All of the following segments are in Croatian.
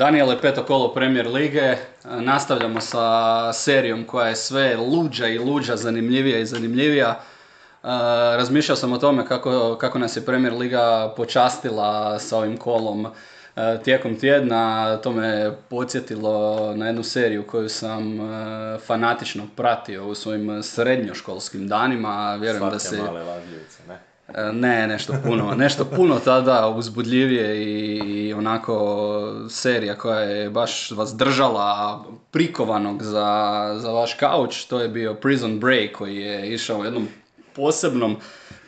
Daniele, peto kolo Premier Lige, E, nastavljamo sa serijom koja je sve luđa i luđa, zanimljivija i zanimljivija. E, razmišljao sam o tome kako, kako nas je Premier Liga počastila sa ovim kolom e, tijekom tjedna. To me podsjetilo na jednu seriju koju sam e, fanatično pratio u svojim srednjoškolskim danima. Vjerujem da se... Male lažljivice, ne? Ne, nešto puno, nešto puno tada uzbudljivije i, i onako serija koja je baš vas držala prikovanog za, za vaš kauč, to je bio Prison Break koji je išao u jednom posebnom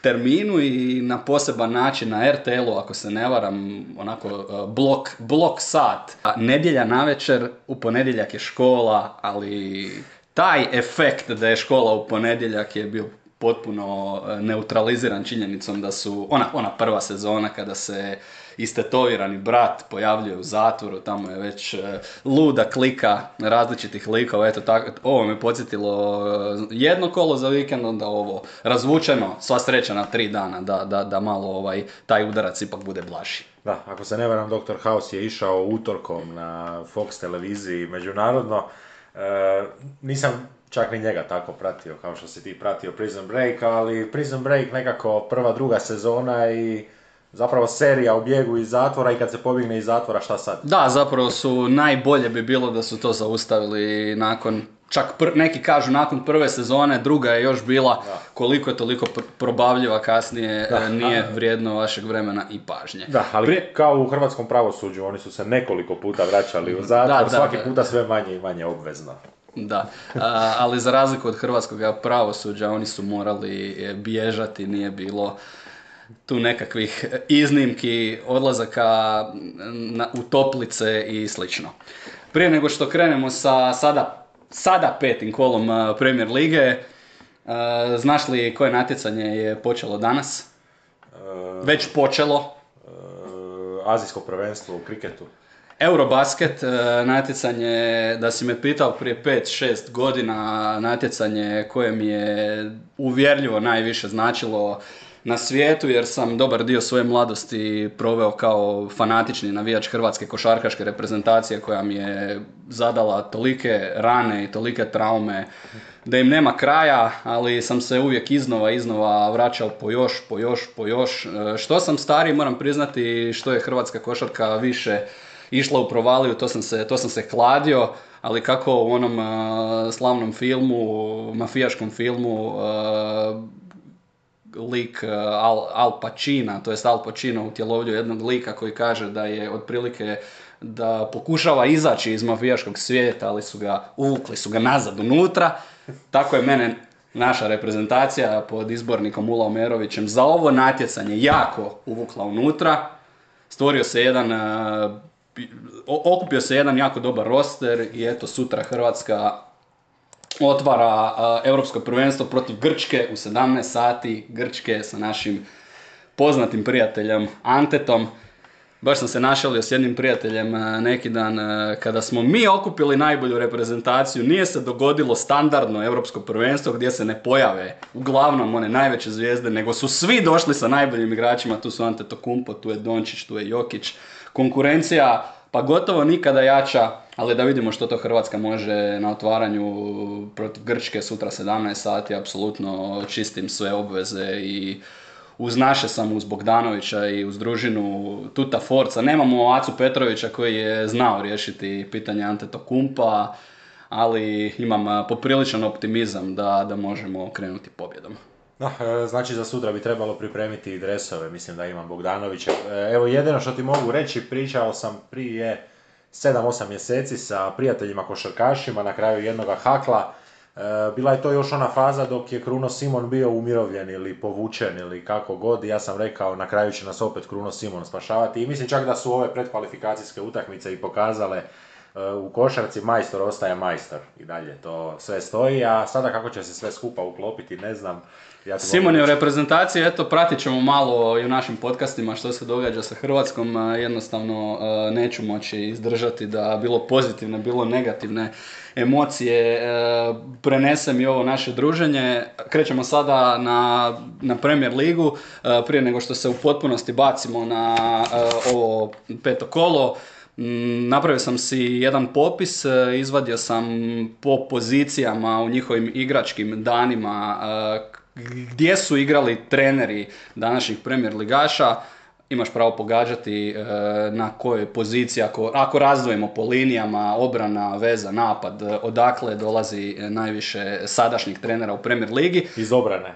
terminu i na poseban način na RTL-u, ako se ne varam, onako e, blok, blok sat. A nedjelja navečer, u ponedjeljak je škola, ali taj efekt da je škola u ponedjeljak je bio potpuno e, neutraliziran činjenicom da su, ona, ona prva sezona kada se istetovirani brat pojavljuje u zatvoru, tamo je već e, luda klika različitih likova, eto tako, ovo me podsjetilo e, jedno kolo za vikend, onda ovo razvučeno, sva sreća na tri dana, da, da, da malo ovaj, taj udarac ipak bude blaži. Da, ako se ne varam, Dr. House je išao utorkom na Fox televiziji međunarodno. E, nisam čak ni njega tako pratio kao što si ti pratio Prison Break, ali Prison Break nekako prva, druga sezona i zapravo serija o bijegu iz zatvora i kad se pobjegne iz zatvora šta sad? Da, zapravo su najbolje bi bilo da su to zaustavili nakon Čak pr- neki kažu nakon prve sezone, druga je još bila Da. koliko je toliko pr- probavljiva kasnije, Da, e, nije da. vrijedno vašeg vremena i pažnje. Da, ali Prije- kao u hrvatskom pravosuđu, oni su se nekoliko puta vraćali u zatvor, svaki da. puta sve manje i manje obvezno. Da, a, ali za razliku od hrvatskog pravosuđa oni su morali e, bježati, nije bilo tu nekakvih iznimki, odlazaka na, u toplice i slično. Prije nego što krenemo sa sada, sada petim kolom a, Premier Lige, a, znaš li koje natjecanje je počelo danas? E, Već počelo, e, azijsko prvenstvo u kriketu. Eurobasket, e, natjecanje, da si me pitao prije 5-6 godina, natjecanje koje mi je uvjerljivo najviše značilo na svijetu, jer sam dobar dio svoje mladosti proveo kao fanatični navijač hrvatske košarkaške reprezentacije koja mi je zadala tolike rane i tolike traume da im nema kraja, ali sam se uvijek iznova, iznova vraćao po još, po još, po još. E, Što sam stariji, moram priznati, što je hrvatska košarka više išla u provaliju, to sam se, to sam se kladio, ali kako u onom e, slavnom filmu, mafijaškom filmu, e, lik Al, Al Pacina, to jest Al Pacino utjelovljuje jednog lika koji kaže da je otprilike da pokušava izaći iz mafijaškog svijeta, ali su ga uvukli su ga nazad unutra. Tako je mene naša reprezentacija pod izbornikom Ula Omerovićem za ovo natjecanje jako uvukla unutra. Stvorio se jedan, okupio se jedan jako dobar roster i eto sutra Hrvatska otvara europsko prvenstvo protiv Grčke u 17 sati. Grčke sa našim poznatim prijateljem Antetom. Baš sam se našalio s jednim prijateljem neki dan kada smo mi okupili najbolju reprezentaciju. Nije se dogodilo standardno europsko prvenstvo gdje se ne pojave uglavnom one najveće zvijezde, nego su svi došli sa najboljim igračima. Tu su Antetokounmpo, tu je Dončić, tu je Jokić. Konkurencija pa gotovo nikada jača, ali da vidimo što to Hrvatska može na otvaranju protiv Grčke sutra 17 sati, apsolutno čistim sve obveze i uz naše sam, uz Bogdanovića i uz družinu Tuta Forca. Nemamo Acu Petrovića koji je znao riješiti pitanje Antetokumpa, ali imam popriličan optimizam da, da možemo krenuti pobjedom. No, e, znači za sutra bi trebalo pripremiti i dresove, mislim da imam Bogdanovića. E, Evo jedino što ti mogu reći, pričao sam prije 7-8 mjeseci sa prijateljima košarkašima na kraju jednoga hakla. E, Bila je to još ona faza dok je Kruno Simon bio umirovljen ili povučen ili kako god. Ja sam rekao na kraju će nas opet Kruno Simon spašavati i mislim čak da su ove predkvalifikacijske utakmice i pokazale u košarci majstor ostaje majstor i dalje to sve stoji, a sada kako će se sve skupa uklopiti ne znam. Ja Simon je u reprezentaciji, eto pratit ćemo malo i u našim podcastima što se događa sa Hrvatskom, jednostavno neću moći izdržati da bilo pozitivne, bilo negativne emocije prenesem i ovo naše druženje. Krećemo sada na, na Premier ligu, prije nego što se u potpunosti bacimo na ovo peto kolo. Napravio sam si jedan popis, e, izvadio sam po pozicijama u njihovim igračkim danima e, gdje su igrali treneri današnjih premier ligaša. Imaš pravo pogađati e, na kojoj poziciji, ako, ako razdvojimo po linijama, obrana, veza, napad, odakle dolazi najviše sadašnjih trenera u Premier ligi. Iz obrane.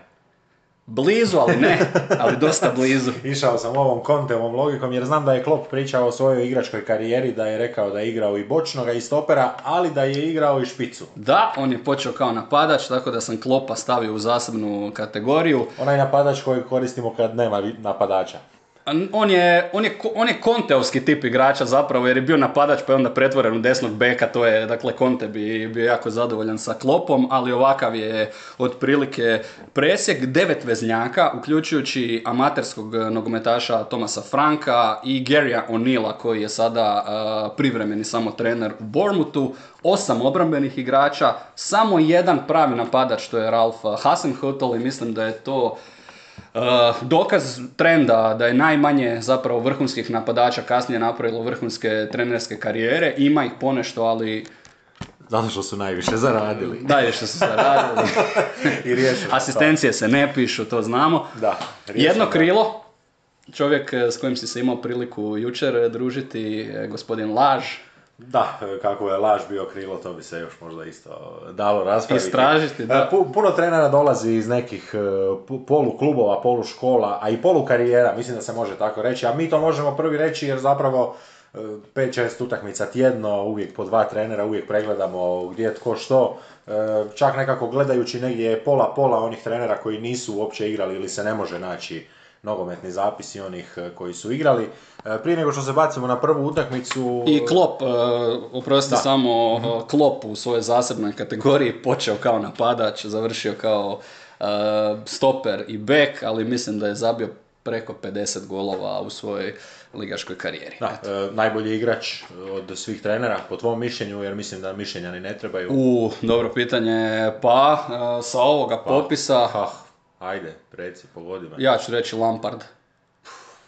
Blizu, ali ne, ali dosta blizu. Išao sam ovom kontevom logikom jer znam da je Klopp pričao o svojoj igračkoj karijeri, da je rekao da je igrao i bočnoga i stopera, ali da je igrao i špicu. Da, on je počeo kao napadač, tako da sam Klopa stavio u zasebnu kategoriju. Onaj napadač koji koristimo kad nema napadača. On je, on, je, on je konteovski tip igrača zapravo jer je bio napadač pa je onda pretvoren u desnog beka, to je, dakle Konte bi bio jako zadovoljan sa klopom, ali ovakav je otprilike presjek devet veznjaka, uključujući amaterskog nogometaša Tomasa Franka i Garya O'Neilla koji je sada privremeni samo trener u Bournemouthu, osam obrambenih igrača, samo jedan pravi napadač, to je Ralf Hasenhuttl i mislim da je to dokaz trenda da je najmanje zapravo vrhunskih napadača kasnije napravilo vrhunske trenerske karijere, ima ih ponešto, ali zato što su najviše zaradili. Da, što su zaradili. I Asistencije se ne pišu, to znamo. Da, Jedno krilo, čovjek eh, s kojim si se imao priliku jučer družiti, gospodin Laž, da, kako je laž bio krilo, to bi se još možda isto dalo raspraviti. Istražiti, da. E, puno trenera dolazi iz nekih e, polu klubova, polu škola, a i polu karijera, mislim da se može tako reći, a mi to možemo prvi reći jer zapravo 5-6 e, utakmica tjedno, uvijek po dva trenera, uvijek pregledamo gdje tko što. Čak nekako gledajući negdje je pola pola onih trenera koji nisu uopće igrali ili se ne može naći nogometni zapisi onih koji su igrali. E, prije nego što se bacimo na prvu utakmicu... I Klop, e, oprosti samo, mhm. Klop u svojoj zasebnoj kategoriji počeo kao napadač, završio kao stoper i bek, ali mislim da je zabio preko 50 golova u svojoj ligaškoj karijeri. Da, najbolji igrač od svih trenera, po tvom mišljenju, jer mislim da mišljenja ni ne trebaju. U, dobro pitanje. Pa, sa ovoga pa, popisa... Ajde, reci, pogodi me. Ja ću reći Lampard.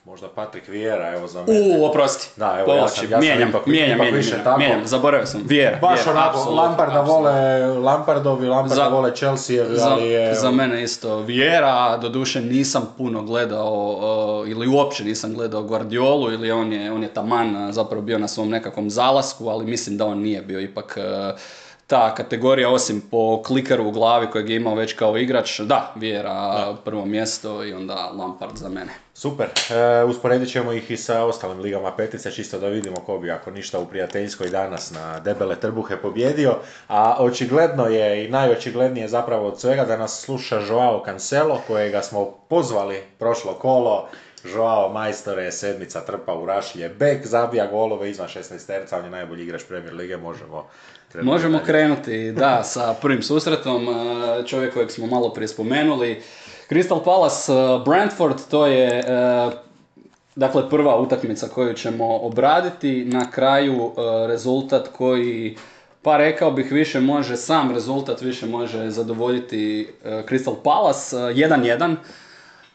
Možda Patrick Vieira, evo za mene. U, oprosti. Da, evo, ja sam, ja mijenjam, ipak, mijenjam, ipak više tako. Mijenjam, zaboravio sam. Vieira. Baš onako, Lamparda vole Lampardovi, Lamparda za, vole Chelsea, ali je... Za mene isto Vieira, doduše nisam puno gledao, uh, ili uopće nisam gledao Guardiolu, ili on je, on je taman zapravo bio na svom nekakvom zalasku, ali mislim da on nije bio ipak... Uh, ta kategorija, osim po klikaru u glavi kojeg je imao već kao igrač, da, Vjera prvo mjesto i onda Lampard za mene. Super, e, usporedit ćemo ih i sa ostalim ligama petice, čisto da vidimo ko bi ako ništa u prijateljskoj danas na debele trbuhe pobjedio, a očigledno je i najočiglednije zapravo od svega da nas sluša Joao Cancelo, kojega smo pozvali prošlo kolo, Joao Majstore, sedmica trpa u rašlje, Bek zabija golove izvan 16 terca, on je najbolji igrač Premier Lige, možemo Možemo krenuti, da, sa prvim susretom, e, čovjek kojeg smo malo prije spomenuli. Crystal Palace, e, Brentford, to je e, dakle prva utakmica koju ćemo obraditi. Na kraju rezultat koji, pa rekao bih više može, sam rezultat više može zadovoljiti Crystal Palace, 1-1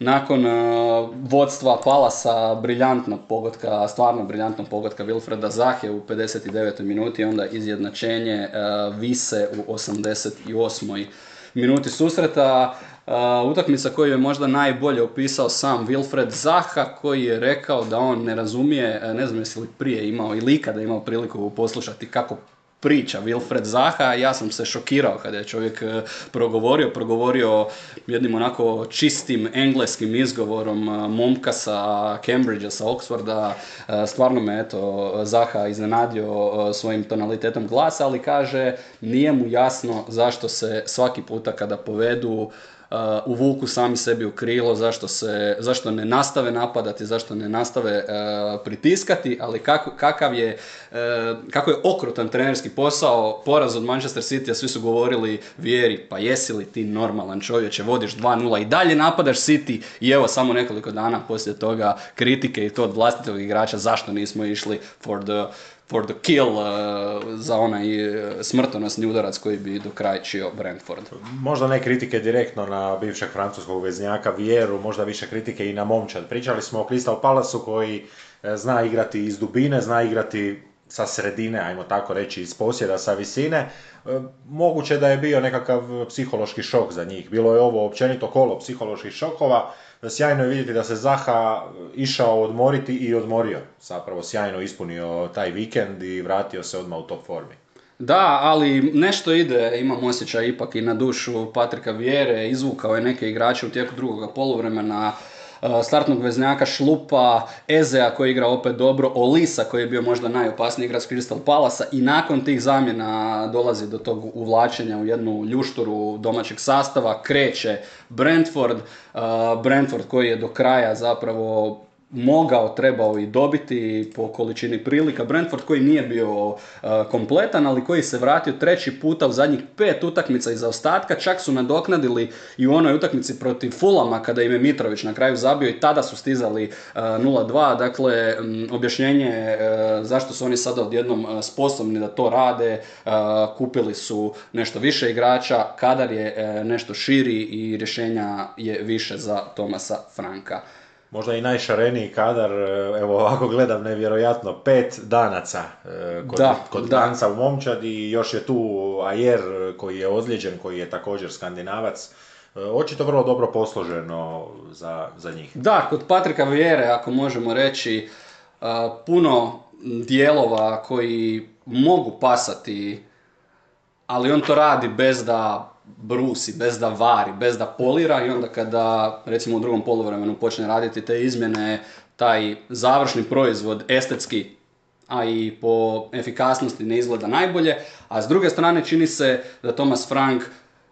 nakon uh, vodstva Palasa, briljantnog pogotka, stvarno briljantnog pogotka Wilfreda Zahe u 59. minuti, onda izjednačenje uh, Vise u 88. minuti susreta. Uh, utakmica koju je možda najbolje opisao sam Wilfred Zaha koji je rekao da on ne razumije, ne znam jesi li prije imao ili ikada imao priliku poslušati kako priča. Wilfred Zaha, ja sam se šokirao kada je čovjek e, progovorio, progovorio jednim onako čistim engleskim izgovorom e, momka sa Cambridgea, sa Oxforda, e, stvarno me eto Zaha iznenadio svojim tonalitetom glasa, ali kaže nije mu jasno zašto se svaki puta kada povedu uvuku sami sebi u krilo, zašto, se, zašto ne nastave napadati, zašto ne nastave pritiskati, ali kako, kakav je, kako je okrutan trenerski posao, poraz od Manchester City, a svi su govorili vjeri, pa jesi li ti normalan čovječe, vodiš 2-0 i dalje napadaš City? I evo samo nekoliko dana poslije toga kritike i to od vlastitog igrača zašto nismo išli for the for the kill uh, za onaj uh, smrtonosni udarac koji bi dokrajčio Brentford. Možda ne kritike direktno na bivšeg francuskog veznjaka Vjeru, možda više kritike i na momčad. Pričali smo o Crystal Palace koji e, zna igrati iz dubine, zna igrati sa sredine, ajmo tako reći, iz posjeda, sa visine. E, moguće da je bio nekakav psihološki šok za njih. Bilo je ovo općenito kolo psiholoških šokova sjajno je vidjeti da se Zaha išao odmoriti i odmorio. Zapravo sjajno ispunio taj vikend i vratio se odmah u top formi. Da, ali nešto ide, imam osjećaj ipak i na dušu Patrika Vjere, izvukao je neke igrače u tijeku drugog poluvremena, startnog veznjaka Šlupa, Ezea koji igra opet dobro, Olisa koji je bio možda najopasniji igrač Crystal Palasa i nakon tih zamjena dolazi do tog uvlačenja u jednu ljušturu domaćeg sastava, kreće Brentford, e, Brentford koji je do kraja zapravo mogao, trebao i dobiti po količini prilika. Brentford koji nije bio uh, kompletan, ali koji se vratio treći puta u zadnjih pet utakmica iza ostatka, čak su nadoknadili i u onoj utakmici protiv Fulama kada im je Mitrović na kraju zabio i tada su stizali uh, 0-2. Dakle, objašnjenje uh, zašto su oni sada odjednom uh, sposobni da to rade, kupili su nešto više igrača, kadar je nešto širi i rješenja je više za Tomasa Franka možda i najšareniji kadar, e, evo ovako gledam nevjerojatno, pet danaca e, kod, da, kod danca u momčad i još je tu Ajer koji je ozlijeđen, koji je također skandinavac. E, očito vrlo dobro posloženo za, za njih. Da, kod Patrika Vjere, ako možemo reći, puno dijelova koji mogu pasati, ali on to radi bez da brusi, bez da vari, bez da polira i onda kada recimo u drugom poluvremenu počne raditi te izmjene, taj završni proizvod estetski, a i po efikasnosti ne izgleda najbolje, a s druge strane čini se da Thomas Frank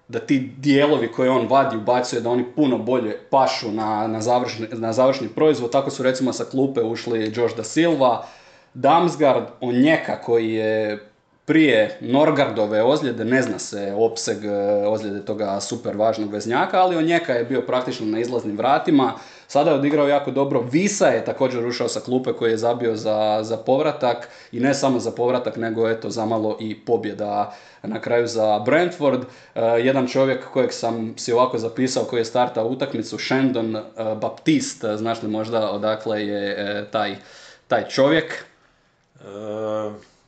da ti dijelovi koje on vadi ubacuje da oni puno bolje pašu na, na, završni, na završni proizvod. Tako su recimo sa klupe ušli Josh da Silva, Damsgaard, Onjeka koji je prije Norgardove ozljede, ne zna se opseg e, ozljede toga super važnog veznjaka, ali on njeka je bio praktično na izlaznim vratima, sada je odigrao jako dobro, Visa je također ušao sa klupe koji je zabio za, za povratak i ne samo za povratak, nego eto zamalo i pobjeda na kraju za Brentford. E, jedan čovjek kojeg sam si ovako zapisao koji je startao utakmicu, Shandon e, Baptiste, znaš li možda odakle je taj, taj čovjek?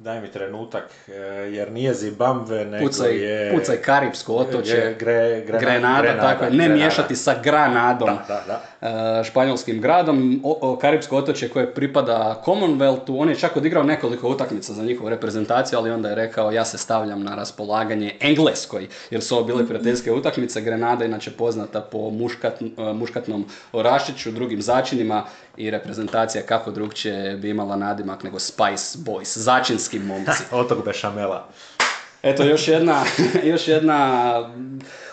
Daj mi trenutak, e, jer nije Zimbabwe, nego pucaj, je... Pucaj Karibsko otoče, gre, Grenada, tako ne miješati sa Granadom, da, da, e, španjolskim gradom. O, Karibsko otoče koje pripada Commonwealthu, on je čak odigrao nekoliko utakmica za njihovu reprezentaciju, ali onda je rekao ja se stavljam na raspolaganje Engleskoj, jer su ovo bile prijateljske utakmice. Grenada inače poznata po muškat, e, muškatnom orašiću, drugim začinima i reprezentacija kako drugčije bi imala nadimak nego Spice Boys, začinski momci. Otok Bešamela. Eto, još jedna, još jedna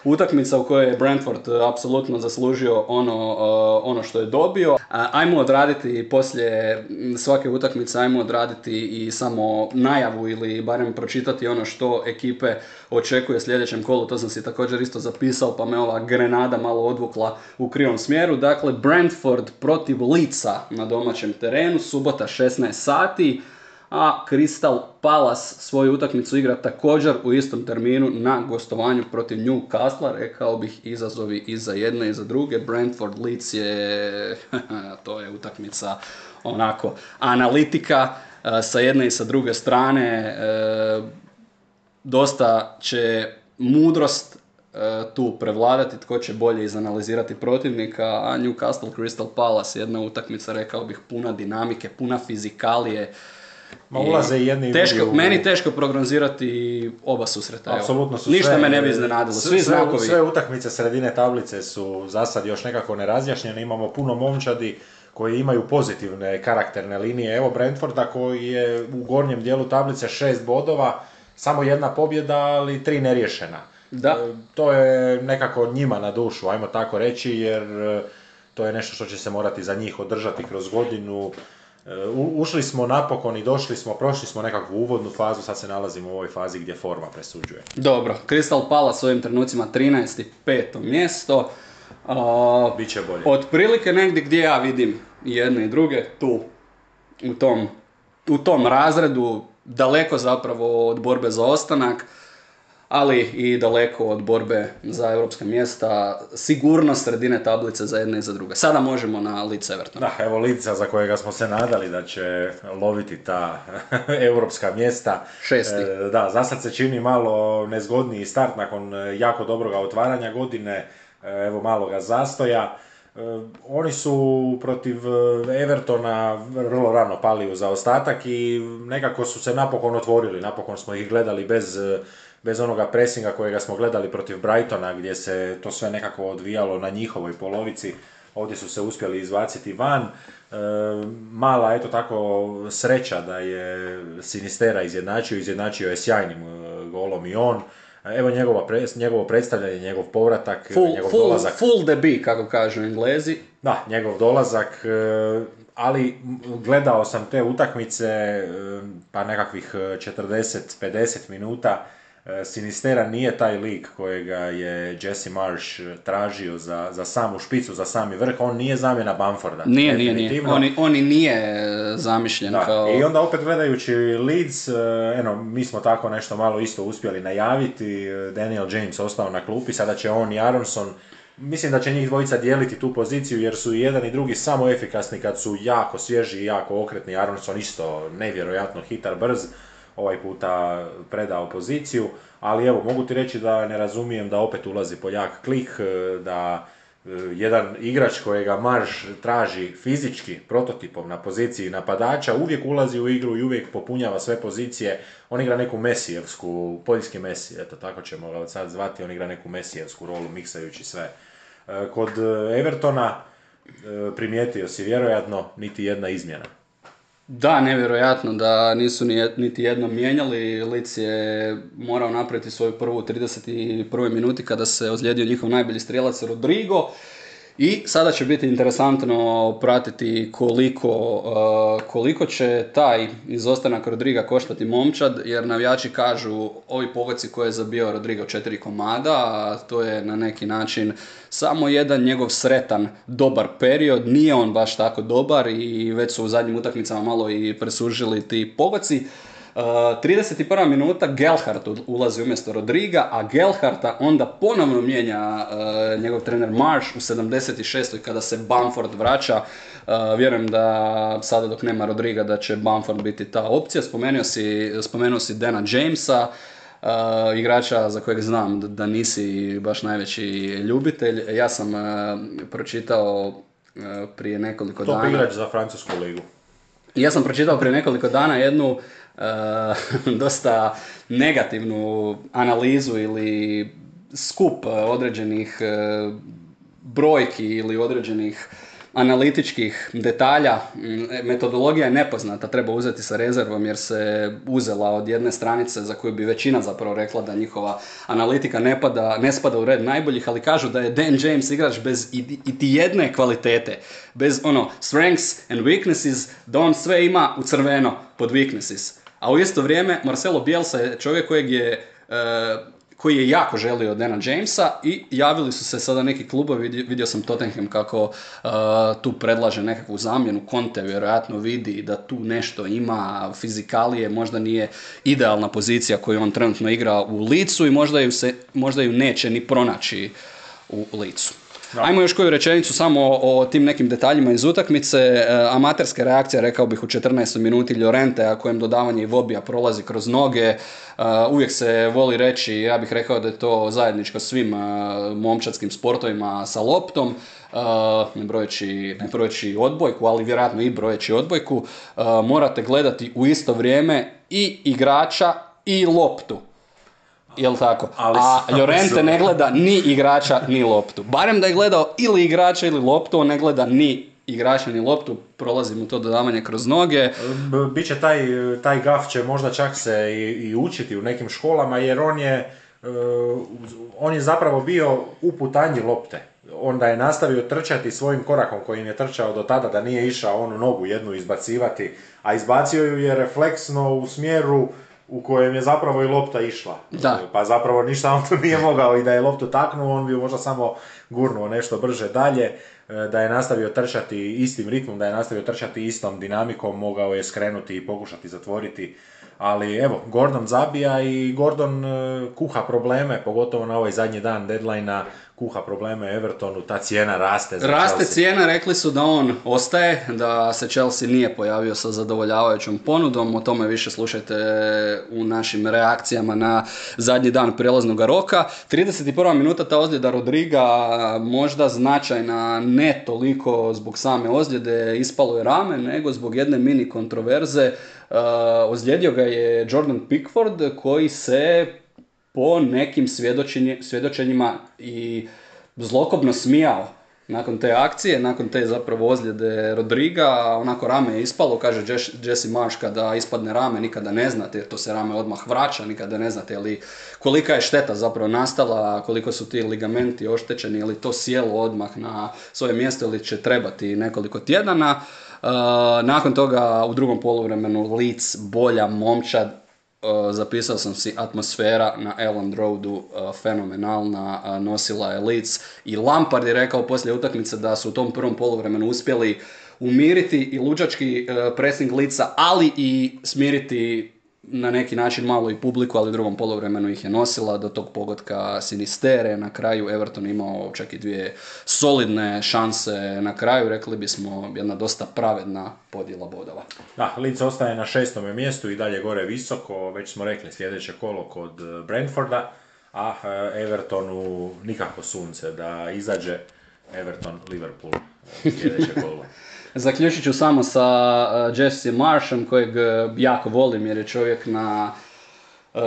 utakmica u kojoj je Brentford apsolutno zaslužio ono, uh, ono što je dobio. Ajmo odraditi poslije svake utakmice, ajmo odraditi i samo najavu ili barem pročitati ono što ekipe očekuje sljedećem kolu. To sam si također isto zapisao pa me ova grenada malo odvukla u krivom smjeru. Dakle, Brentford protiv Lica na domaćem terenu, subota 16 sati a Crystal Palace svoju utakmicu igra također u istom terminu na gostovanju protiv Newcastle, rekao bih izazovi i za jedne i za druge. Brentford Leeds je, to je utakmica onako analitika e, sa jedne i sa druge strane. E, dosta će mudrost e, tu prevladati, tko će bolje izanalizirati protivnika, a Newcastle Crystal Palace jedna utakmica, rekao bih, puna dinamike, puna fizikalije, Ma ulaze i jedni teško, u... Meni teško prognozirati oba susreta. Apsolutno su Ništa me ne bi iznenadilo. Svi sve, znakovi. Sve utakmice sredine tablice su za sad još nekako nerazjašnjene. Imamo puno momčadi koji imaju pozitivne karakterne linije. Evo Brentforda koji je u gornjem dijelu tablice šest bodova, samo jedna pobjeda, ali tri neriješena. Da. E, To je nekako njima na dušu, ajmo tako reći, jer e, to je nešto što će se morati za njih održati kroz godinu. E, u- Ušli smo napokon i došli smo, prošli smo nekakvu uvodnu fazu, sad se nalazimo u ovoj fazi gdje forma presuđuje. Dobro, Crystal Palace u ovim trenucima 13. peto mjesto. A, Biće bolje. Otprilike negdje gdje ja vidim jedne i druge, tu, u tom, u tom razredu, daleko zapravo od borbe za ostanak, ali i daleko od borbe za europska mjesta, sigurnost sredine tablice za jedne i za druge. Sada možemo na Leeds Everton. Da, evo Lica za kojega smo se nadali da će loviti ta europska mjesta. Šesti. E, da, za sad se čini malo nezgodniji start nakon jako dobroga otvaranja godine, e, evo maloga zastoja. E, oni su protiv Evertona vrlo rano pali u zaostatak i nekako su se napokon otvorili, napokon smo ih gledali bez, bez onoga presinga kojega smo gledali protiv Brightona gdje se to sve nekako odvijalo na njihovoj polovici. Ovdje su se uspjeli izbaciti van. E, mala, eto tako, sreća da je Sinistera izjednačio, izjednačio je sjajnim e, golom i on. Evo njegova pres- njegovo predstavljanje, njegov povratak, Full, njegov full, dolazak. full debut, kako kažu englezi. Da, njegov dolazak, e, ali gledao sam te utakmice, e, pa nekakvih e, 40-50 minuta. E, Sinistera nije taj lik kojega je Jesse Marsh tražio za, za samu špicu, za sami vrh. On nije zamjena Bamforda. Nije, nije, nije. On, on i nije zamišljen Da, kao... i onda opet gledajući Leeds, e, eno, mi smo tako nešto malo isto uspjeli najaviti, e, Daniel James ostao na klupi, sada će on i Aronson, mislim da će njih dvojica dijeliti tu poziciju jer su i jedan i drugi samo efikasni kad su jako svježi i jako okretni, Aronson isto nevjerojatno hitar, brz, ovaj puta predao poziciju, ali evo, mogu ti reći da ne razumijem da opet ulazi Poljak klik, e, da e, jedan igrač kojega Marš traži fizički prototipom na poziciji napadača, uvijek ulazi u igru i uvijek popunjava sve pozicije. On igra neku mesijevsku, poljski Messi, eto tako ćemo ga sad zvati, on igra neku mesijevsku rolu miksajući sve. E, Kod Evertona primijetio si vjerojatno niti jedna izmjena. Da, nevjerojatno da nisu niti jednom mijenjali. Lic je morao napraviti svoju prvu 31. minuti kada se ozlijedio njihov najbolji strijelac Rodrigo. I sada će biti interesantno pratiti koliko, uh, koliko će taj izostanak Rodriga koštati momčad, jer navijači kažu ovi pogoci koje je zabio Rodrigo četiri komada, a to je na neki način samo jedan njegov sretan, dobar period, nije on baš tako dobar i već su u zadnjim utakmicama malo i presužili ti pogoci. Uh, 31. minuta Gelhart ulazi umjesto Rodriga, a Gelharta onda ponovno mijenja uh, njegov trener Marsh u 76. kada se Bamford vraća. Uh, vjerujem da sada dok nema Rodriga da će Bamford biti ta opcija. Spomenuo si, spomenuo si Dana Jamesa, uh, igrača za kojeg znam da, da nisi baš najveći ljubitelj. Ja sam uh, pročitao uh, prije nekoliko Top dana. igrač za francusku ligu. Ja sam pročitao prije nekoliko dana jednu dosta negativnu analizu ili skup e, određenih e, brojki ili određenih analitičkih detalja. Mm, Metodologija je nepoznata, treba uzeti sa rezervom jer se uzela od jedne stranice za koju bi većina zapravo rekla da njihova analitika ne, pada, ne spada u red najboljih, ali kažu da je Dan James igrač bez iti jedne kvalitete, bez ono strengths and weaknesses, da on sve ima u crveno pod weaknesses. A u isto vrijeme Marcelo Bielsa je čovjek kojeg je e, koji je jako želio Dana Jamesa i javili su se sada neki klubovi, vidio, sam Tottenham kako uh, tu predlaže nekakvu zamjenu, Conte vjerojatno vidi da tu nešto ima, fizikalije, možda nije idealna pozicija koju on trenutno igra u licu i možda ju, se, možda ju neće ni pronaći u licu. Ajmo još koju rečenicu samo o, tim nekim detaljima iz utakmice. E, amaterska reakcija, rekao bih, u 14. minuti Llorente, a kojem dodavanje i Vobija prolazi kroz noge. E, uvijek se voli reći, ja bih rekao da je to zajedničko svim e, momčadskim sportovima sa loptom. Ne brojeći, ne brojeći odbojku, ali vjerojatno i brojeći odbojku. Morate gledati u isto vrijeme i igrača i loptu. Jel tako? Ali A Llorente ne gleda ni igrača ni loptu. Barem da je gledao ili igrača ili loptu, on ne gleda ni igrača ni loptu, prolazi mu to dodavanje kroz noge. Biće taj, taj gaf će možda čak se i, i učiti u nekim školama jer on je on je zapravo bio u putanji lopte. Onda je nastavio trčati svojim korakom kojim je trčao do tada da nije išao onu nogu jednu izbacivati, a izbacio ju je refleksno u smjeru u kojem je zapravo i lopta išla. Da. Pa zapravo ništa on tu nije mogao i da je loptu taknuo, on bi možda samo gurnuo nešto brže dalje. E, da je nastavio trčati istim ritmom, da je nastavio trčati istom dinamikom, mogao je skrenuti i pokušati zatvoriti. Ali evo, Gordon zabija i Gordon e, kuha probleme, pogotovo na ovaj zadnji dan deadline kuha probleme Evertonu, ta cijena raste za Raste cijena, rekli su da on ostaje, da se Chelsea nije pojavio sa zadovoljavajućom ponudom, o tome više slušajte u našim reakcijama na zadnji dan prelaznog roka. 31. minuta ta ozljeda Rodriga, možda značajna ne toliko zbog same ozljede, ispalo je rame, nego zbog jedne mini kontroverze. Uh, ozlijedio ga je Jordan Pickford koji se po nekim svjedočenjima i zlokobno smijao nakon te akcije, nakon te zapravo ozljede Rodriga, onako rame je ispalo, kaže Jesse Marsh kada ispadne rame nikada ne znate to se rame odmah vraća, nikada ne znate ali kolika je šteta zapravo nastala, koliko su ti ligamenti oštećeni, ili to sjelo odmah na svoje mjesto ili će trebati nekoliko tjedana. Uh, nakon toga u drugom poluvremenu Leeds bolja momčad Zapisao sam si atmosfera na Elland Roadu uh, fenomenalna, uh, nosila je Leeds i Lampard je rekao poslije utakmice da su u tom prvom poluvremenu uspjeli umiriti i luđački pressing Leedsa, ali i smiriti na neki način malo i publiku, ali u drugom polovremenu ih je nosila do tog pogotka Sinistere. Na kraju Everton imao čak i dvije solidne šanse na kraju, rekli bismo jedna dosta pravedna podjela bodova. Da, Leeds ostaje na šestom mjestu i dalje gore visoko, već smo rekli sljedeće kolo kod Brentforda, a eh, Evertonu nikako sunce da izađe Everton Liverpool eh, sljedeće kolo. Zaključit ću samo sa uh, Jesse Marsham kojeg uh, jako volim jer je čovjek na uh,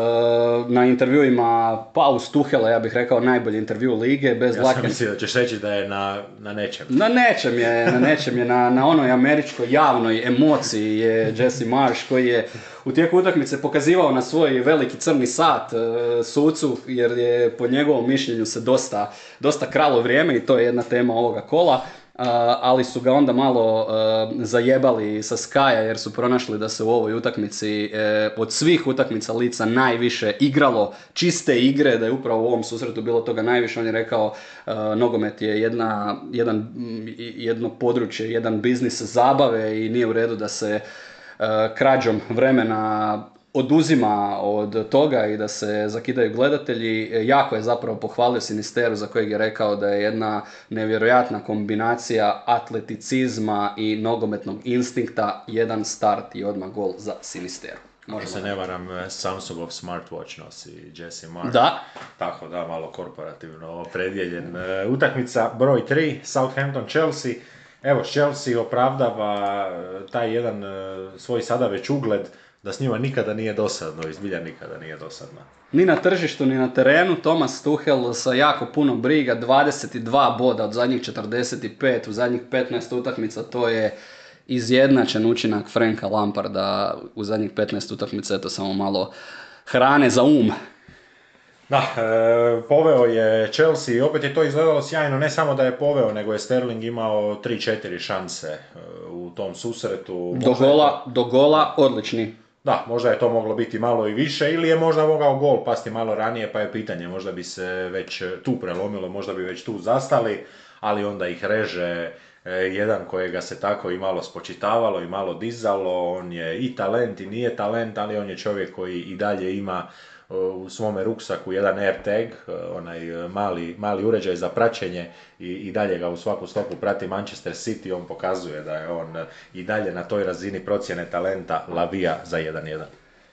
na intervjuima Paus Tuhela, ja bih rekao, najbolji intervju lige, bez ja sam mislio da ćeš reći da je na, na nečem. Na nečem je, na nečem je, na, na onoj američkoj javnoj emociji je Jesse Marsh koji je u tijeku utakmice pokazivao na svoj veliki crni sat uh, sucu, jer je po njegovom mišljenju se dosta, dosta kralo vrijeme i to je jedna tema ovoga kola ali su ga onda malo zajebali sa Skaja jer su pronašli da se u ovoj utakmici e, od svih utakmica lica najviše igralo čiste igre, da je upravo u ovom susretu bilo toga najviše. On je rekao nogomet je jedna, jedan, jedno područje, jedan biznis zabave i nije u redu da se krađom vremena oduzima od toga i da se zakidaju gledatelji. Jako je zapravo pohvalio Sinisteru za kojeg je rekao da je jedna nevjerojatna kombinacija atleticizma i nogometnog instinkta, jedan start i odmah gol za Sinisteru. Možda se ne varam, Samsungov smartwatch nosi Jesse Mark. Da. Tako da, malo korporativno opredjeljen. E, utakmica broj 3, Southampton-Chelsea. Evo, Chelsea opravdava e, taj jedan e, svoj sada već ugled da s njima nikada nije dosadno, izbilja nikada nije dosadno. Ni na tržištu, ni na terenu, Thomas Tuchel sa jako puno briga, 22 boda od zadnjih 45, u zadnjih 15 utakmica, to je izjednačen učinak Franka Lamparda u zadnjih 15 utakmica, eto samo malo hrane za um. Da, e, poveo je Chelsea i opet je to izgledalo sjajno, ne samo da je poveo, nego je Sterling imao 3-4 šanse e, u tom susretu. Do gola, do gola odlični. Da, možda je to moglo biti malo i više ili je možda mogao gol pasti malo ranije pa je pitanje, možda bi se već tu prelomilo, možda bi već tu zastali, ali onda ih reže e, jedan kojega se tako i malo spočitavalo i malo dizalo, on je i talent i nije talent, ali on je čovjek koji i dalje ima u svome ruksaku jedan AirTag, e, onaj e, mali, mali uređaj za praćenje i, i dalje ga u svaku stopu prati Manchester City, on pokazuje da je on e, i dalje na toj razini procjene talenta lavija za 1-1.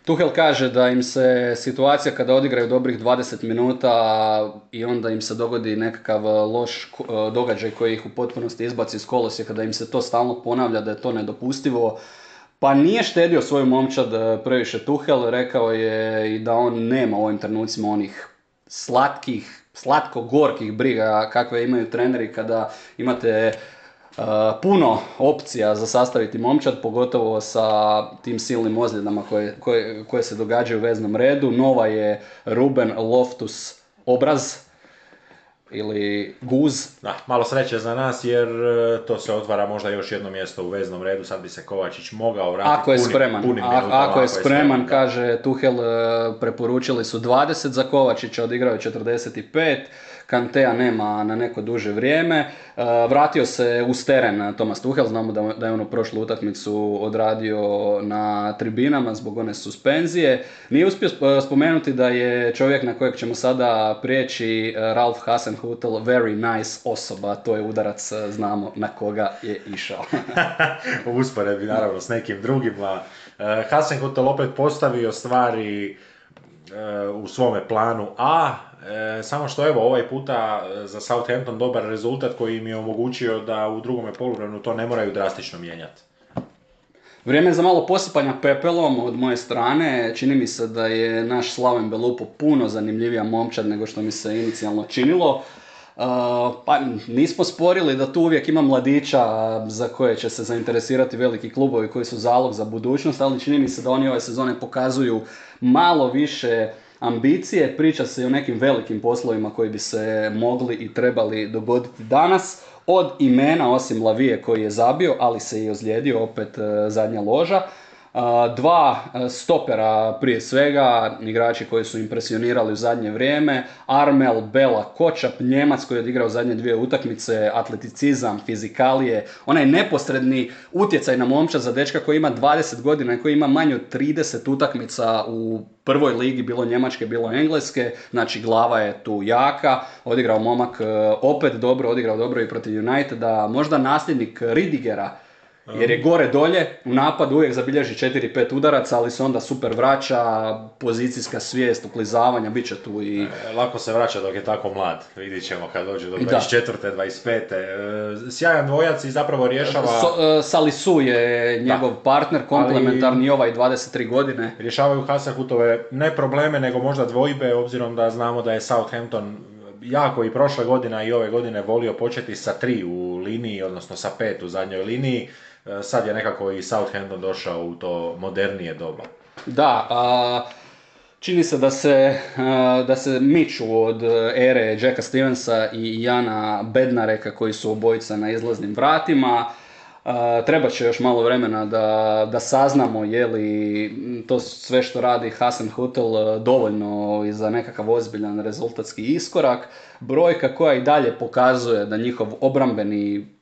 Tuhel kaže da im se situacija kada odigraju dobrih 20 minuta i onda im se dogodi nekakav loš događaj koji ih u potpunosti izbaci iz kolosijeka, da im se to stalno ponavlja, da je to nedopustivo. Pa nije štedio svoju momčad e, previše Tuhel, rekao je i da on nema u ovim trenucima onih slatkih, slatko-gorkih briga kakve imaju treneri kada imate puno opcija za sastaviti momčad, pogotovo sa tim silnim ozljedama koje, koje, koje se događaju u veznom redu. Nova je Ruben Loftus obraz, ili guz. Da, malo sreće za nas jer e, to se otvara možda još jedno mjesto u veznom redu, sad bi se Kovačić mogao vratiti ako je spreman. ako, je spreman, kaže Tuhel, e, preporučili su 20 za Kovačića, odigrao je 45. Kantea nema na neko duže vrijeme. E, vratio se uz teren Tomas Tuhel, znamo da, je ono prošlu utakmicu odradio na tribinama zbog one suspenzije. Nije uspio spomenuti da je čovjek na kojeg ćemo sada prijeći e, Ralf Hasenhutel very nice osoba, to je udarac, e, znamo na koga je išao. u usporedbi naravno s nekim drugima. Hasenhutel opet postavio stvari u svome planu A, E, samo što evo ovaj puta e, za Southampton dobar rezultat koji im je omogućio da u drugome poluvremenu to ne moraju drastično mijenjati. Vrijeme za malo posipanja pepelom od moje strane. Čini mi se da je naš Slaven Belupo puno zanimljivija momčad nego što mi se inicijalno činilo. Uh, pa nismo sporili da tu uvijek ima mladića za koje će se zainteresirati veliki klubovi koji su zalog za budućnost, ali čini mi se da oni ove sezone pokazuju malo više ambicije, priča se i o nekim velikim poslovima koji bi se mogli i trebali dogoditi danas. Od imena, osim Lavije koji je zabio, ali se i ozlijedio, opet e, zadnja loža. Dva e, stopera prije svega, igrači koji su impresionirali u zadnje vrijeme, Armel Bela Kočap, Njemac koji je odigrao zadnje dvije utakmice, atleticizam, fizikalije, onaj neposredni utjecaj na momča za dečka koji ima 20 godina i koji ima manje od 30 utakmica u prvoj ligi, bilo njemačke, bilo engleske, znači glava je tu jaka, odigrao momak e, opet dobro, odigrao dobro i protiv Uniteda, možda nasljednik Ridigera, jer je gore dolje, u napadu uvijek zabilježi 4-5 udaraca, ali se onda super vraća, pozicijska svijest, uklizavanja, bit će tu i... E, lako se vraća dok je tako mlad, vidit ćemo kad dođe do 24. 25. E, sjajan dvojac i zapravo rješava... So, e, Salisu je njegov partner, komplementarni ali... ovaj 23 godine. Rješavaju Hasahutove ne probleme, nego možda dvojbe, obzirom da znamo da je Southampton jako i prošle godine i ove godine volio početi sa tri u liniji, odnosno sa pet u zadnjoj liniji. E, sad je nekako i Southampton došao u to modernije doba. Da, a, čini se da se, da se miču od ere Jacka Stevensa i Jana Bednareka koji su obojica na izlaznim vratima. treba će još malo vremena da, da saznamo je li to sve što radi Hasan Hutel dovoljno i za nekakav ozbiljan rezultatski iskorak. Brojka koja i dalje pokazuje da njihov obrambeni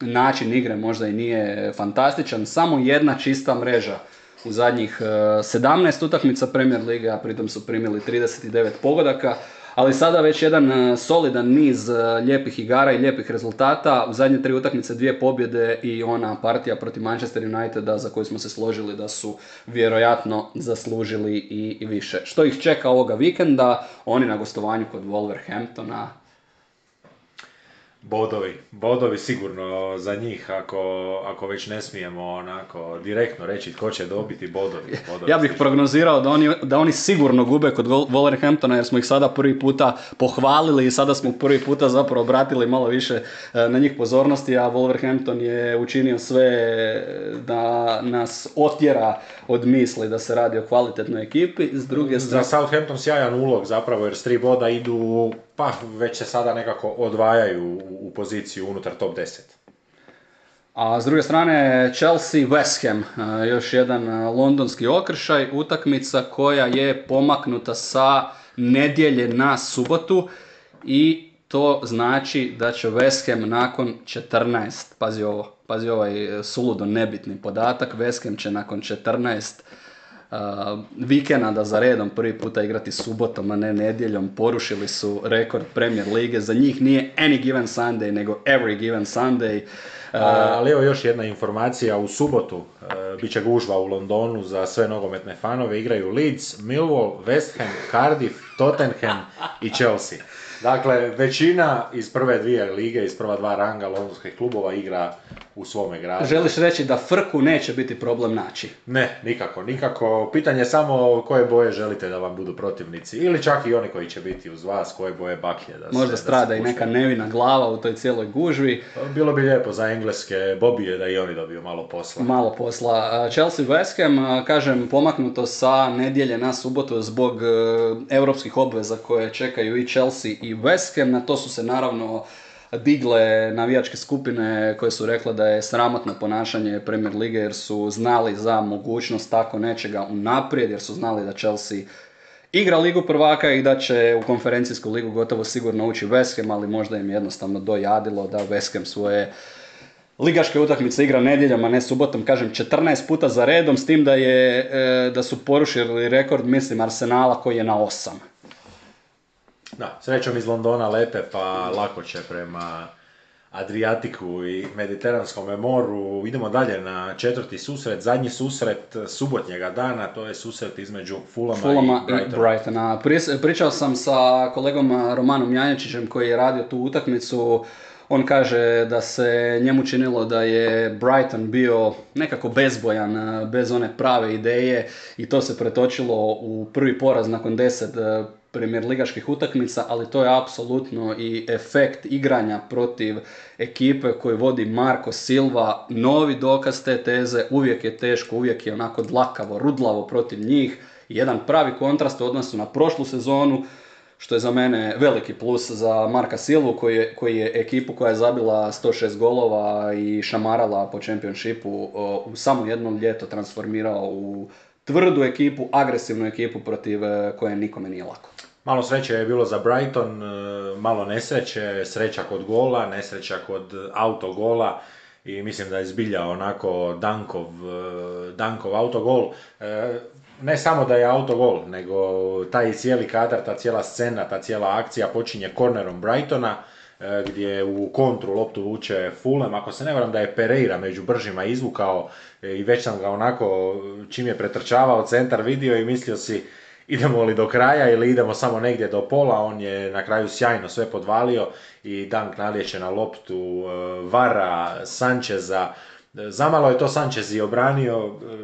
način igre možda i nije fantastičan, samo jedna čista mreža u zadnjih 17 e, utakmica Premier Lige, a pritom su primili 39 pogodaka, ali sada već jedan e, solidan niz e, lijepih igara i lijepih rezultata. U zadnje tri utakmice dvije pobjede i ona partija protiv Manchester Uniteda za koju smo se složili da su vjerojatno zaslužili i više. Što ih čeka ovoga vikenda? Oni na gostovanju kod Wolverhamptona Bodovi, bodovi sigurno za njih ako, ako već ne smijemo onako direktno reći tko će dobiti bodovi. bodovi ja bih prognozirao da oni, da oni sigurno gube kod Wolverhamptona jer smo ih sada prvi puta pohvalili i sada smo prvi puta zapravo obratili malo više e, na njih pozornosti, a Wolverhampton je učinio sve da nas otjera od misli da se radi o kvalitetnoj ekipi. S druge strane... Za Southampton sjajan ulog zapravo jer s tri boda idu pa već se sada nekako odvajaju u poziciju unutar top 10. A s druge strane Chelsea West Ham, e, još jedan e, londonski okršaj, utakmica koja je pomaknuta sa nedjelje na subotu i to znači da će West Ham nakon 14, pazi ovo, pazi ovaj suludo nebitni podatak, West Ham će nakon 14 uh, da za redom prvi puta igrati subotom, a ne nedjeljom. Porušili su rekord Premier Lige. Za njih nije any given Sunday, nego every given Sunday. Uh, ali evo još jedna informacija, u subotu uh, bit će gužva u Londonu za sve nogometne fanove, igraju Leeds, Millwall, West Ham, Cardiff, Tottenham i Chelsea. Dakle, većina iz prve dvije lige, iz prva dva ranga londonskih klubova igra u svome gradu. Želiš reći da Frku neće biti problem naći? Ne, nikako, nikako. Pitanje je samo koje boje želite da vam budu protivnici. Ili čak i oni koji će biti uz vas, koje boje baklje. Da Možda se, strada da i neka nevina glava u toj cijeloj gužvi. Bilo bi lijepo za engleske bobije da i oni dobiju malo posla. Malo posla. Chelsea West Ham, kažem, pomaknuto sa nedjelje na subotu zbog e, europskih obveza koje čekaju i Chelsea i West Ham. Na to su se naravno digle navijačke skupine koje su rekle da je sramotno ponašanje Premier Lige jer su znali za mogućnost tako nečega unaprijed jer su znali da Chelsea igra Ligu prvaka i da će u konferencijsku ligu gotovo sigurno ući West Ham, ali možda im jednostavno dojadilo da West Ham svoje ligaške utakmice igra nedjeljom, a ne subotom, kažem 14 puta za redom, s tim da, je, e, da su porušili rekord, mislim, Arsenala koji je na 8. Da, srećom iz Londona lepe pa lako će prema Adriatiku i Mediteranskom moru. Idemo dalje na četvrti susret, zadnji susret subotnjega dana, to je susret između Fulama, Fulama i Brightona. Brightona. Pričao sam sa kolegom Romanom Janjačićem koji je radio tu utakmicu. On kaže da se njemu činilo da je Brighton bio nekako bezbojan, eh, bez one prave ideje i to se pretočilo u prvi poraz nakon deset eh, ligaških utakmica, ali to je apsolutno i efekt igranja protiv ekipe koju vodi Marko Silva. Novi dokaz te teze, uvijek je teško, uvijek je onako dlakavo, rudlavo protiv njih. Jedan pravi kontrast u odnosu na prošlu sezonu, što je za mene veliki plus za Marka Silvu koji je, koji je ekipu koja je zabila 106 golova i šamarala po čempionšipu u samo jednom ljeto transformirao u tvrdu ekipu, agresivnu ekipu protiv e, koje nikome nije lako. Malo sreće je bilo za Brighton, e, malo nesreće, sreća kod gola, nesreća kod autogola i mislim da je zbilja onako Dankov, e, Dankov autogol. E, Ne samo da je autogol, nego taj cijeli kadar, ta cijela scena, ta cijela akcija počinje kornerom Brightona, gdje u kontru loptu vuče Fulham. Ako se ne varam da je Pereira među bržima izvukao i već sam ga onako, čim je pretrčavao centar vidio i mislio si idemo li do kraja ili idemo samo negdje do pola, on je na kraju sjajno sve podvalio i Dank nalijeće na loptu e, Vara, Sančeza, E, Zamalo je to Sanchez i obranio, e,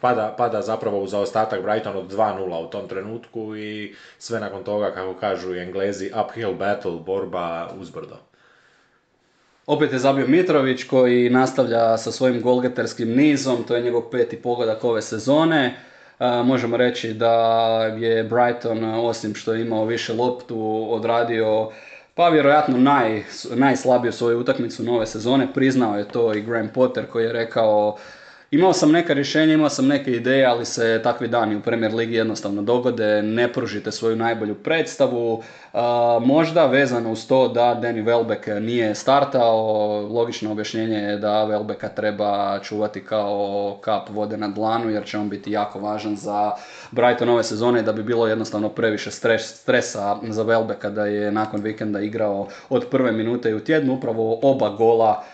pada, pada zapravo u zaostatak Brighton od 2-0 u tom trenutku i sve nakon toga, kako kažu englezi, uphill battle, borba uzbrdo. Opet je zabio Mitrović koji nastavlja sa svojim golgeterskim nizom, to je njegov peti pogodak ove sezone. Možemo reći da je Brighton, osim što je imao više loptu, odradio pa vjerojatno naj, najslabiju svoju utakmicu nove sezone. Priznao je to i Graham Potter koji je rekao Imao sam neka rješenja, imao sam neke ideje, ali se takvi dani u Premier Ligi jednostavno dogode, ne pružite svoju najbolju predstavu. Možda vezano uz to da Danny Welbeck nije startao, logično objašnjenje je da Welbecka treba čuvati kao kap vode na dlanu, jer će on biti jako važan za Brighton ove sezone, da bi bilo jednostavno previše stres, stresa za Welbecka da je nakon vikenda igrao od prve minute i u tjednu, upravo oba gola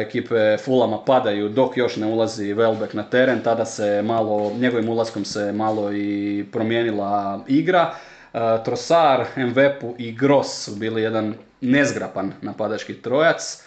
ekipe Fulama padaju dok još ne ulazi Welbeck na teren, tada se malo, njegovim ulaskom se malo i promijenila igra. Trosar, Mvepu i Gross su bili jedan nezgrapan napadački trojac.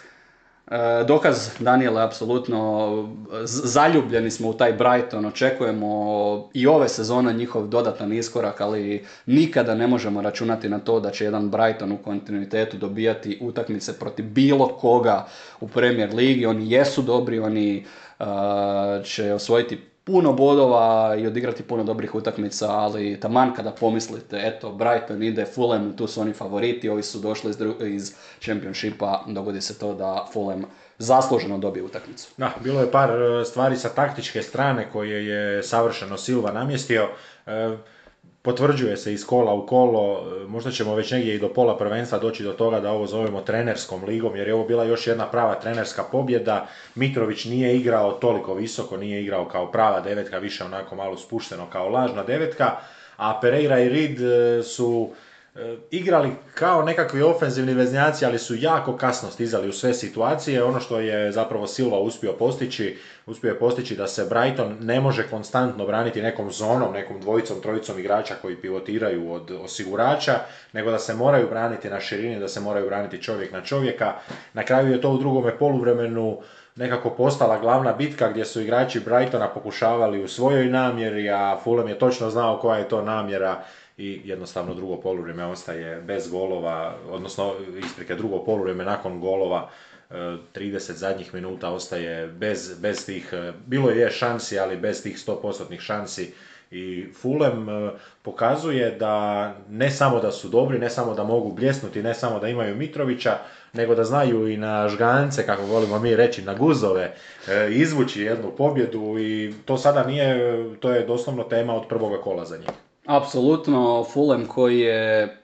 E, dokaz Daniela, apsolutno zaljubljeni smo u taj Brighton, očekujemo i ove sezone njihov dodatan iskorak, ali nikada ne možemo računati na to da će jedan Brighton u kontinuitetu dobijati utakmice protiv bilo koga u Premier Ligi. Oni jesu dobri, oni e, će osvojiti puno bodova i odigrati puno dobrih utakmica, ali taman kada pomislite, eto, Brighton ide Fulham, tu su oni favoriti, ovi su došli iz, dru- iz Championshipa, dogodi se to da Fulham zasluženo dobije utakmicu. Da, bilo je par e, stvari sa taktičke strane koje je savršeno Silva namjestio. E, Potvrđuje se iz kola u kolo, e, možda ćemo već negdje i do pola prvenstva doći do toga da ovo zovemo trenerskom ligom, jer je ovo bila još jedna prava trenerska pobjeda. Mitrović nije igrao toliko visoko, nije igrao kao prava devetka, više onako malo spušteno kao lažna devetka, a Pereira i Reed e, su igrali kao nekakvi ofenzivni veznjaci, ali su jako kasno stizali u sve situacije. Ono što je zapravo Silva uspio postići, uspio je postići da se Brighton ne može konstantno braniti nekom zonom, nekom dvojicom, trojicom igrača koji pivotiraju od osigurača, nego da se moraju braniti na širini, da se moraju braniti čovjek na čovjeka. Na kraju je to u drugome poluvremenu nekako postala glavna bitka gdje su igrači Brightona pokušavali u svojoj namjeri, a Fulham je točno znao koja je to namjera i jednostavno drugo poluvrijeme ostaje bez golova, odnosno isprike drugo poluvrijeme nakon golova 30 zadnjih minuta ostaje bez, bez tih, bilo je šansi, ali bez tih 100% šansi i Fulham e, pokazuje da ne samo da su dobri, ne samo da mogu bljesnuti, ne samo da imaju Mitrovića, nego da znaju i na žgance, kako volimo mi reći, na guzove, e, izvući jednu pobjedu i to sada nije, to je doslovno tema od prvoga kola za njih. Apsolutno, Fulham koji je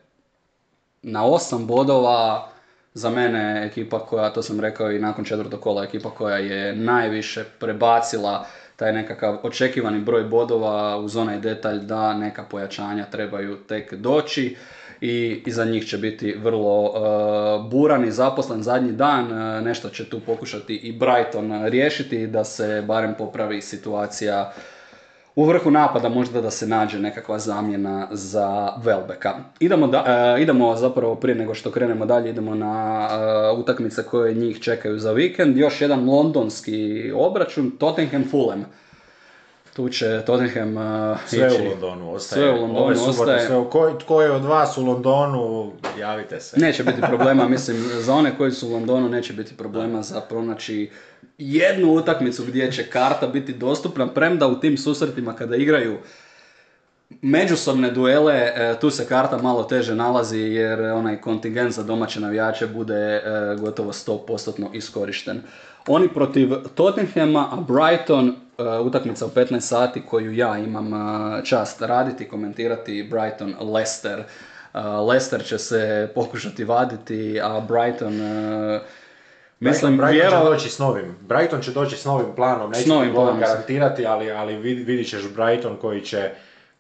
na osam bodova, za mene ekipa koja, to sam rekao i nakon četvrtog kola, ekipa koja je najviše prebacila taj nekakav očekivani broj bodova uz onaj detalj da neka pojačanja trebaju tek doći i iza njih će biti vrlo uh, buran i zaposlen zadnji dan. Uh, nešto će tu pokušati i Brighton riješiti da se barem popravi situacija u vrhu napada možda da se nađe nekakva zamjena za Velbeka. Idemo, da, uh, idemo zapravo prije nego što krenemo dalje, idemo na utakmice koje njih čekaju za vikend. Još jedan londonski obračun, Tottenham Fulham tu će Tottenham uh, sve u Londonu ostaje. Sve u Londonu Ove ostaje. Sve u, ko, tko je od vas u Londonu, javite se. Neće biti problema, mislim, za one koji su u Londonu neće biti problema za pronaći jednu utakmicu gdje će karta biti dostupna, premda u tim susretima kada igraju međusobne duele, e, tu se karta malo teže nalazi jer onaj kontingent za domaće navijače bude e, gotovo 100% iskorišten. Oni protiv Tottenhama, a Brighton Uh, utakmica u 15 sati koju ja imam čast raditi, komentirati Brighton Leicester. Leicester će se pokušati vaditi, a Brighton Mislim, Brighton, Brighton će doći s novim. Brighton će doći s novim planom, neće ti garantirati, ali, ali vidit ćeš Brighton koji će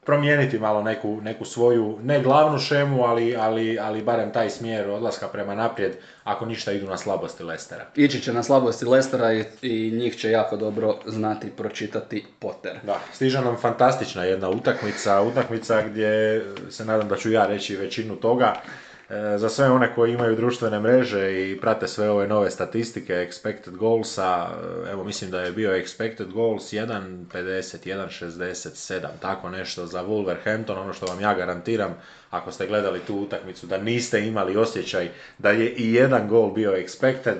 promijeniti malo neku, neku svoju, ne glavnu šemu, ali, ali, ali barem taj smjer odlaska prema naprijed, ako ništa idu na slabosti Lestera. Ići će na slabosti Lestera i, i njih će jako dobro znati pročitati Potter. Da, stiže nam fantastična jedna utakmica, utakmica gdje se nadam da ću ja reći većinu toga. E, za sve one koji imaju društvene mreže i prate sve ove nove statistike expected goalsa, e, evo mislim da je bio expected goals 1.50, 1.67, tako nešto za Wolverhampton, ono što vam ja garantiram, ako ste gledali tu utakmicu, da niste imali osjećaj da je i jedan gol bio expected.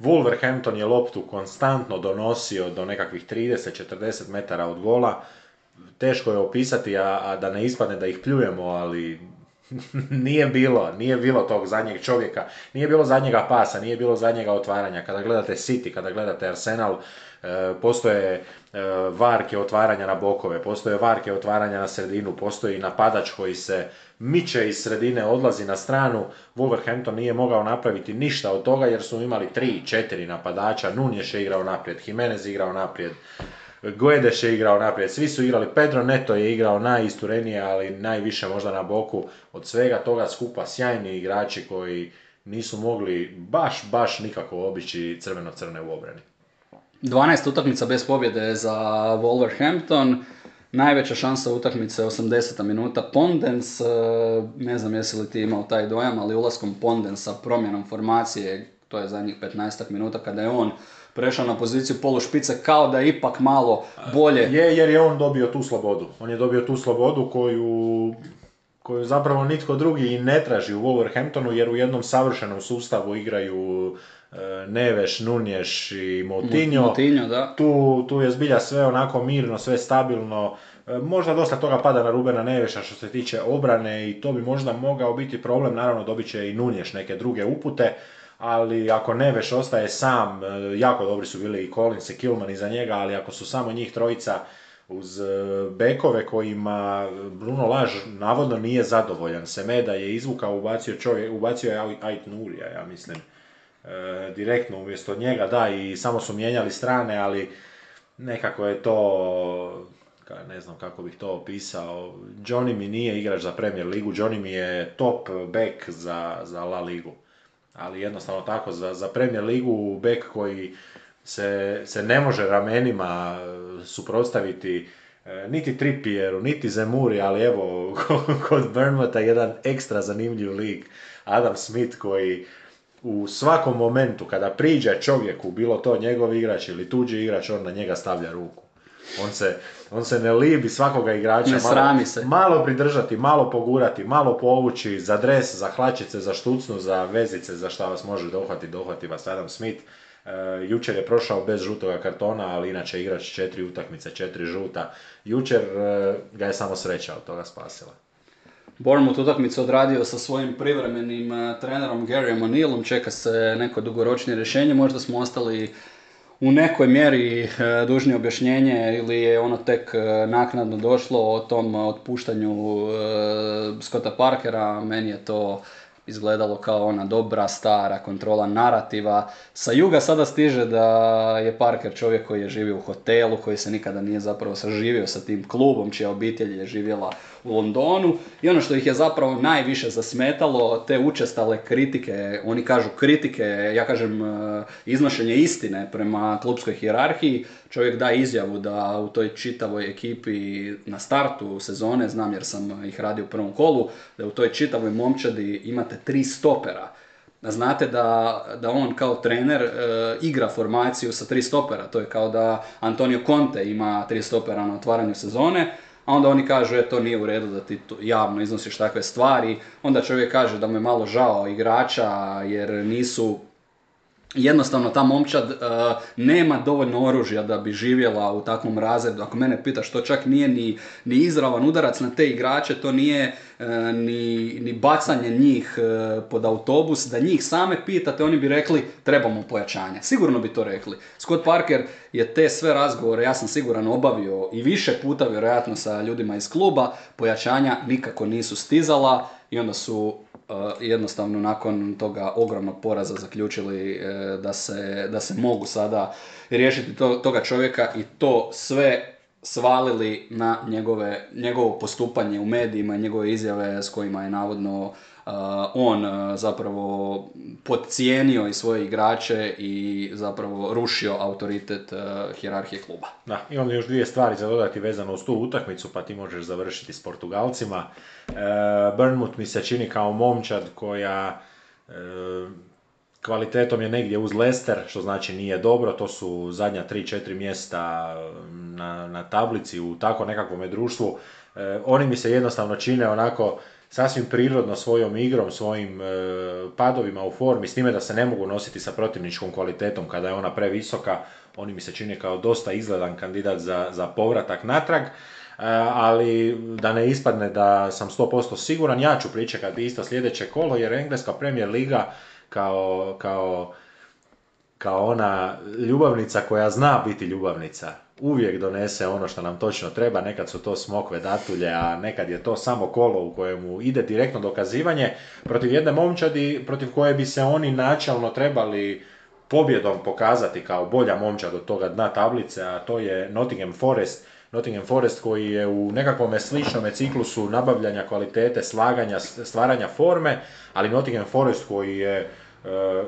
Wolverhampton je loptu konstantno donosio do nekakvih 30-40 metara od gola, teško je opisati, a da ne ispadne da ih pljujemo, ali nije bilo, nije bilo tog zadnjeg čovjeka, nije bilo zadnjega pasa, nije bilo zadnjega otvaranja. Kada gledate City, kada gledate Arsenal, e, postoje e, varke otvaranja na bokove, postoje varke otvaranja na sredinu, postoji napadač koji se miče iz sredine, odlazi na stranu. Wolverhampton nije mogao napraviti ništa od toga jer su imali tri, četiri napadača, Nunješ je igrao naprijed, Jimenez igrao naprijed. Guedes je igrao naprijed, svi su igrali, Pedro Neto je igrao najisturenije, ali najviše možda na boku od svega toga skupa sjajni igrači koji nisu mogli baš, baš nikako obići crveno-crne u obrani. 12 utakmica bez pobjede za Wolverhampton, najveća šansa utakmice 80. minuta Pondens, e, ne znam jesi li ti imao taj dojam, ali ulaskom Pondensa, promjenom formacije, to je zadnjih 15 minuta kada je on prešao na poziciju polušpice kao da je ipak malo bolje. Je, jer je on dobio tu slobodu. On je dobio tu slobodu koju koju zapravo nitko drugi i ne traži u Wolverhamptonu jer u jednom savršenom sustavu igraju e, Neveš, Nunješ i Moutinho. Moutinho da. Tu, tu je zbilja sve onako mirno, sve stabilno. E, možda dosta toga pada na Rubena Neveša što se tiče obrane i to bi možda mogao biti problem. Naravno dobit će i Nunješ neke druge upute ali ako Neveš ostaje sam, e, jako dobri su bili i Collins i Kilman iza njega, ali ako su samo njih trojica uz e, bekove kojima Bruno Laž navodno nije zadovoljan. Semeda je izvukao, ubacio, čovjek, ubacio je Ait Nurija, ja mislim, e, direktno umjesto njega, da, i samo su mijenjali strane, ali nekako je to, ne znam kako bih to opisao, Johnny mi nije igrač za Premier ligu, Johnny mi je top back za, za La ligu ali jednostavno tako za, za Premier ligu bek koji se, se ne može ramenima e, suprotstaviti e, niti Trippieru, niti Zemuri, ali evo kod Burnmouta jedan ekstra zanimljiv lik, Adam Smith koji u svakom momentu kada priđe čovjeku, bilo to njegov igrač ili tuđi igrač, on na njega stavlja ruku. On se, on se ne libi svakoga igrača. Ne malo, srami se. Malo pridržati, malo pogurati, malo povući za dres, za hlačice, za štucnu, za vezice, za šta vas može dohvati, dohvati vas Adam Smith. E, jučer je prošao bez žutoga kartona, ali inače igrač četiri utakmice, četiri žuta. Jučer e, ga je samo sreća od toga spasila. Bournemouth utakmicu odradio sa svojim privremenim eh, trenerom Garyom O'Neillom, čeka se neko dugoročnije rješenje, možda smo ostali u nekoj mjeri eh, dužni objašnjenje ili je ono tek eh, naknadno došlo o tom otpuštanju eh, Scotta Parkera, meni je to izgledalo kao ona dobra, stara kontrola narativa. Sa juga sada stiže da je Parker čovjek koji je živio u hotelu, koji se nikada nije zapravo saživio sa tim klubom, čija obitelj je živjela u Londonu. I ono što ih je zapravo najviše zasmetalo, te učestale kritike, oni kažu kritike, ja kažem e, iznošenje istine prema klubskoj hijerarhiji, čovjek da izjavu da u toj čitavoj ekipi na startu sezone, znam jer sam ih radio u prvom kolu, da u toj čitavoj momčadi imate tri stopera. Znate da, da on kao trener e, igra formaciju sa tri stopera, to je kao da Antonio Conte ima tri stopera na otvaranju sezone, a onda oni kažu, e, to nije u redu da ti javno iznosiš takve stvari, onda čovjek kaže da mu je malo žao igrača jer nisu jednostavno ta momčad e, nema dovoljno oružja da bi živjela u takvom razredu. Ako mene pitaš, to čak nije ni, ni izravan udarac na te igrače, to nije e, ni, ni bacanje njih e, pod autobus. Da njih same pitate, oni bi rekli trebamo pojačanja. Sigurno bi to rekli. Scott Parker je te sve razgovore, ja sam siguran, obavio i više puta vjerojatno sa ljudima iz kluba. Pojačanja nikako nisu stizala i onda su jednostavno nakon toga ogromnog poraza zaključili uh, da se, da se mogu sada riješiti to, toga čovjeka i to sve svalili na njegove, njegovo postupanje u medijima i njegove izjave s kojima je navodno on uh, zapravo podcijenio i svoje igrače i zapravo rušio autoritet uh, hjerarhije kluba. Da, imam još dvije stvari za dodati vezano uz tu utakmicu, pa ti možeš završiti s Portugalcima. Burnmouth mi se čini kao momčad koja kvalitetom je negdje uz Leicester, što znači nije dobro, to su zadnja 3-4 mjesta na, na tablici u tako nekakvom društvu. E, oni mi se jednostavno čine onako sasvim prirodno svojom igrom, svojim e, padovima u formi, s time da se ne mogu nositi sa protivničkom kvalitetom kada je ona previsoka, oni mi se čine kao dosta izgledan kandidat za, za povratak natrag. E, ali da ne ispadne da sam 100% siguran, ja ću pričekati isto sljedeće kolo, jer Engleska Premier Liga kao, kao, kao ona ljubavnica koja zna biti ljubavnica, uvijek donese ono što nam točno treba, nekad su to smokve datulje, a nekad je to samo kolo u kojemu ide direktno dokazivanje protiv jedne momčadi protiv koje bi se oni načalno trebali pobjedom pokazati kao bolja momčad od toga dna tablice, a to je Nottingham Forest, Nottingham Forest koji je u nekakvom sličnom ciklusu nabavljanja kvalitete, slaganja, stvaranja forme, ali Nottingham Forest koji je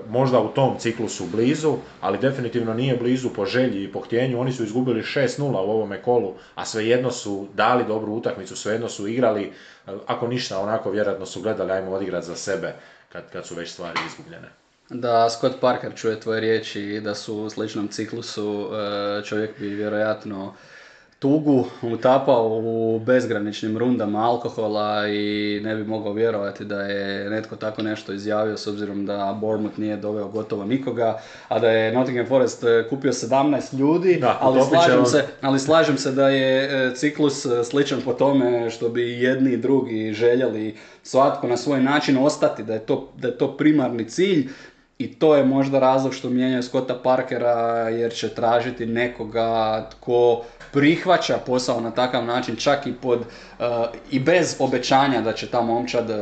možda u tom ciklusu blizu, ali definitivno nije blizu po želji i po htjenju. Oni su izgubili 6-0 u ovome kolu, a svejedno su dali dobru utakmicu, svejedno su igrali, e, ako ništa onako vjerojatno su gledali ajmo odigrati za sebe kad, kad su već stvari izgubljene. Da Scott Parker čuje tvoje riječi i da su u sličnom ciklusu, e, čovjek bi vjerojatno tugu utapao u bezgraničnim rundama alkohola i ne bi mogao vjerovati da je netko tako nešto izjavio s obzirom da Bournemouth nije doveo gotovo nikoga, a da je Nottingham Forest e, kupio 17 ljudi, Da, ali, slažem se, ali slažem se da je e, ciklus e, sličan po tome što bi jedni i drugi željeli svatko na svoj način ostati, da je to, da je to primarni cilj. I to je možda razlog što mijenjaju Scotta Parkera jer će tražiti nekoga tko prihvaća posao na takav način čak i pod eh, i bez obećanja da će ta momčad eh,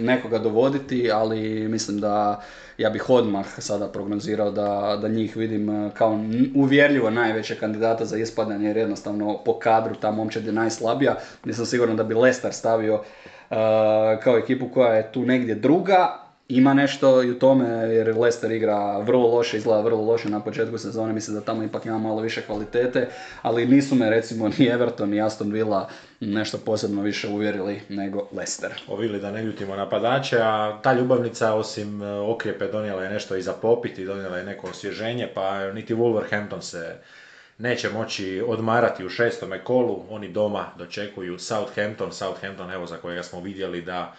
nekoga dovoditi, ali mislim da ja bih odmah sada prognozirao da, da njih vidim eh, kao uvjerljivo najveće kandidata za ispadanje jer jednostavno po kadru ta momčad je najslabija. Nisam siguran da bi Leicester stavio eh, kao ekipu koja je tu negdje druga ima nešto i u tome jer Leicester igra vrlo loše, izgleda vrlo loše na početku sezone, mislim da tamo ipak ima malo više kvalitete, ali nisu me recimo ni Everton ni Aston Villa nešto posebno više uvjerili nego Leicester. Ovili da ne ljutimo napadače, a ta ljubavnica osim e, okrijepe donijela je nešto i za popiti, donijela je neko osvježenje, pa niti Wolverhampton se neće moći odmarati u šestome kolu, oni doma dočekuju Southampton, Southampton evo za kojega smo vidjeli da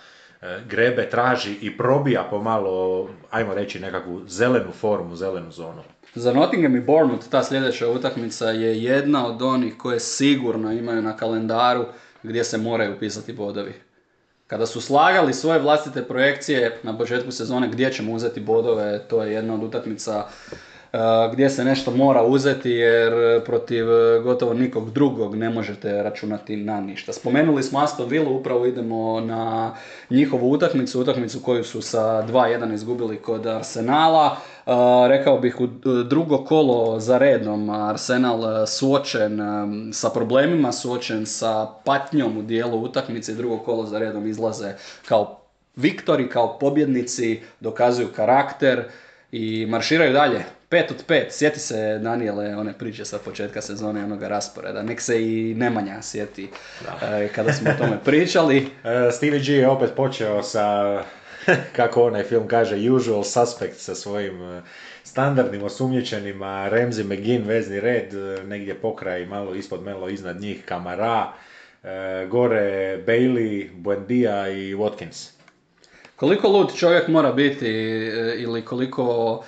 grebe, traži i probija pomalo, ajmo reći nekakvu zelenu formu, zelenu zonu. Za Nottingham i Bournemouth ta sljedeća utakmica je jedna od onih koje sigurno imaju na kalendaru gdje se moraju upisati bodovi. Kada su slagali svoje vlastite projekcije na početku sezone gdje ćemo uzeti bodove, to je jedna od utakmica gdje se nešto mora uzeti jer protiv gotovo nikog drugog ne možete računati na ništa. Spomenuli smo Aston Villa, upravo idemo na njihovu utakmicu, utakmicu koju su sa 2-1 izgubili kod Arsenala. Rekao bih u drugo kolo za redom Arsenal suočen sa problemima, suočen sa patnjom u dijelu utakmice, drugo kolo za redom izlaze kao viktori, kao pobjednici, dokazuju karakter i marširaju dalje. Pet od pet, sjeti se Daniele one priče sa početka sezone onoga rasporeda, nek se i Nemanja sjeti e, kada smo o tome pričali. E, Stevie G je opet počeo sa, kako onaj film kaže, usual suspect sa svojim e, standardnim osumnjičenima, Ramsey, McGinn, vezni red, negdje pokraj, malo ispod melo, iznad njih, Kamara, gore Bailey, Buendia i Watkins. Koliko lud čovjek mora biti ili koliko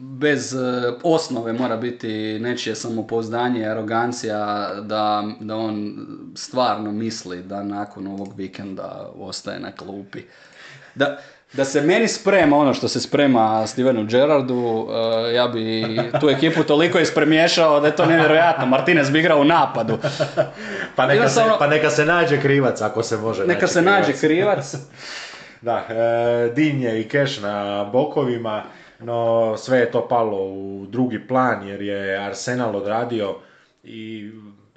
bez e, osnove mora biti nečije samopouzdanje i arogancija da, da on stvarno misli da nakon ovog vikenda ostaje na klupi. Da, da se meni sprema ono što se sprema Stevenu Gerardu, e, ja bi tu ekipu toliko ispremiješao da je to nevjerojatno. Martinez bi igrao u napadu. pa, neka se, pa neka se nađe krivac ako se može Neka se nađe krivac. da, e, Dinje i Keš na bokovima no sve je to palo u drugi plan jer je Arsenal odradio i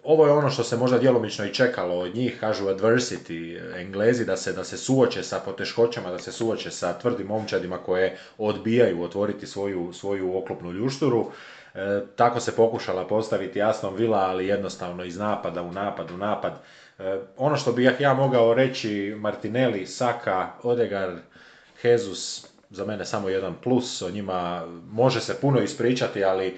ovo je ono što se možda djelomično i čekalo od njih, kažu adversity, englezi, da se, da se suoče sa poteškoćama, da se suoče sa tvrdim momčadima koje odbijaju otvoriti svoju, svoju oklopnu ljušturu. E, tako se pokušala postaviti Aston Villa, ali jednostavno iz napada u napad u napad. E, ono što bih ja mogao reći, Martinelli, Saka, Odegaard, Jesus, za mene samo jedan plus, o njima može se puno ispričati, ali e,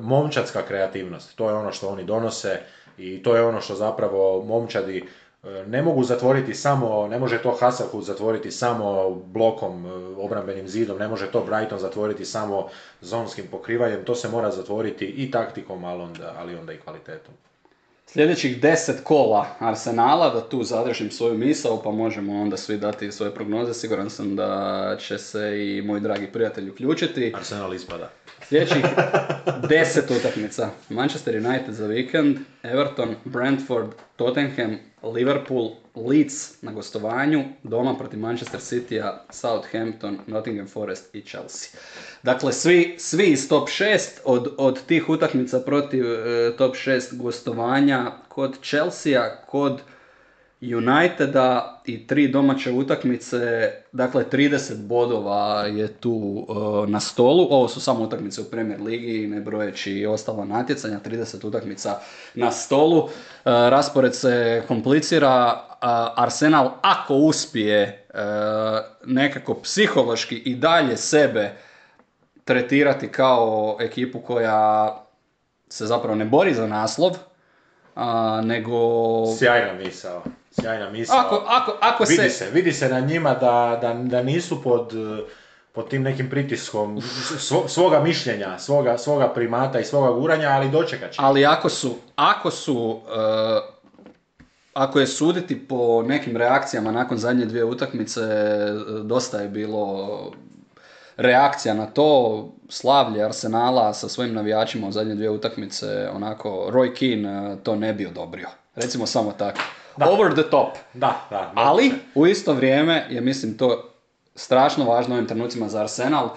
momčadska kreativnost, to je ono što oni donose i to je ono što zapravo momčadi e, ne mogu zatvoriti samo, ne može to Hasselhut zatvoriti samo blokom, e, obrambenim zidom, ne može to Brighton zatvoriti samo zonskim pokrivanjem, to se mora zatvoriti i taktikom, ali onda, ali onda i kvalitetom. Sljedećih deset kola Arsenala, da tu zadržim svoju misao, pa možemo onda svi dati svoje prognoze. Siguran sam da će se i moj dragi prijatelj uključiti. Arsenal ispada. Sljedećih deset utakmica. Manchester United za vikend, Everton, Brentford, Tottenham, Liverpool, Leeds na gostovanju, doma protiv Manchester City-a, Southampton, Nottingham Forest i Chelsea. Dakle, svi, svi iz top 6 od, od tih utakmica protiv e, top 6 gostovanja kod Chelsea-a, kod Uniteda i tri domaće utakmice, dakle 30 bodova je tu e, na stolu. Ovo su samo utakmice u Premier Ligi, ne brojeći i ostala natjecanja, 30 utakmica na stolu. E, raspored se komplicira, Arsenal ako uspije e, nekako psihološki i dalje sebe tretirati kao ekipu koja se zapravo ne bori za naslov, nego... Sjajna misao. Sjajna misao. Ako, ako, ako vidi se... Vidi se na njima da, da, da nisu pod, pod tim nekim pritiskom svoga mišljenja, svoga, svoga primata i svoga guranja, ali dočekat će. Ali ako su, ako su uh, ako je suditi po nekim reakcijama nakon zadnje dvije utakmice, dosta je bilo reakcija na to, slavlje Arsenala sa svojim navijačima u zadnje dvije utakmice, onako, Roy Keane to ne bi odobrio. Recimo samo tako. Over the top. Da, da. Ali, u isto vrijeme je, mislim, to strašno važno u ovim trenucima za Arsenal.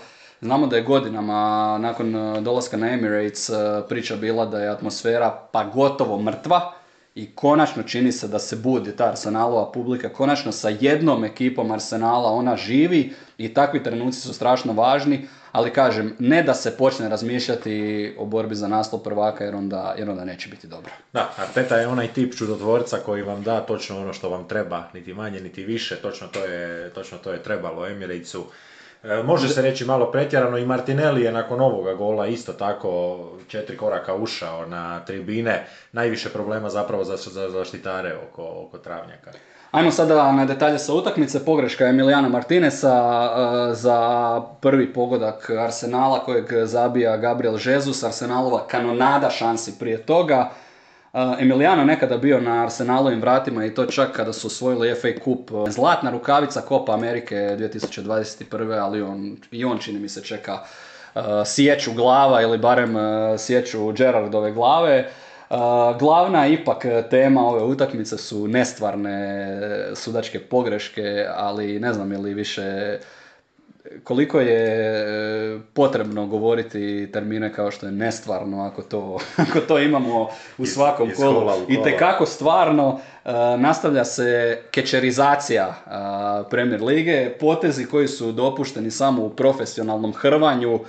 Znamo da je godinama nakon dolaska na Emirates priča bila da je atmosfera pa gotovo mrtva i konačno čini se da se budi ta Arsenalova publika, konačno sa jednom ekipom Arsenala ona živi i takvi trenuci su strašno važni, ali kažem, ne da se počne razmišljati o borbi za naslov prvaka jer onda, jer onda neće biti dobro. Da, Arteta je onaj tip čudotvorca koji vam da točno ono što vam treba, niti manje, niti više, točno to je, točno to je trebalo Emiratesu. E, Može se reći malo pretjerano i Martinelli je nakon ovoga gola isto tako četiri koraka ušao na tribine. Najviše problema zapravo za, za zaštitare oko, oko travnjaka. Ajmo sada na detalje sa utakmice. Pogreška Emiliana Martinesa e, za prvi pogodak Arsenala kojeg zabija Gabriel Jesus. Arsenalova kanonada šansi prije toga. E, Emiliano nekada bio na Arsenalovim vratima i to čak kada su osvojili FA Cup. Zlatna rukavica Copa Amerike 2021. ali on, i on čini mi se čeka e, sjeću glava ili barem sjeću Gerardove glave. Glavna ipak tema ove utakmice su nestvarne sudačke pogreške, ali ne znam je li više koliko je e, potrebno govoriti termine kao što je nestvarno ako to, ako to imamo u svakom kolu. I tekako stvarno e, nastavlja se kečerizacija e, Premier Lige, potezi koji su dopušteni samo u profesionalnom hrvanju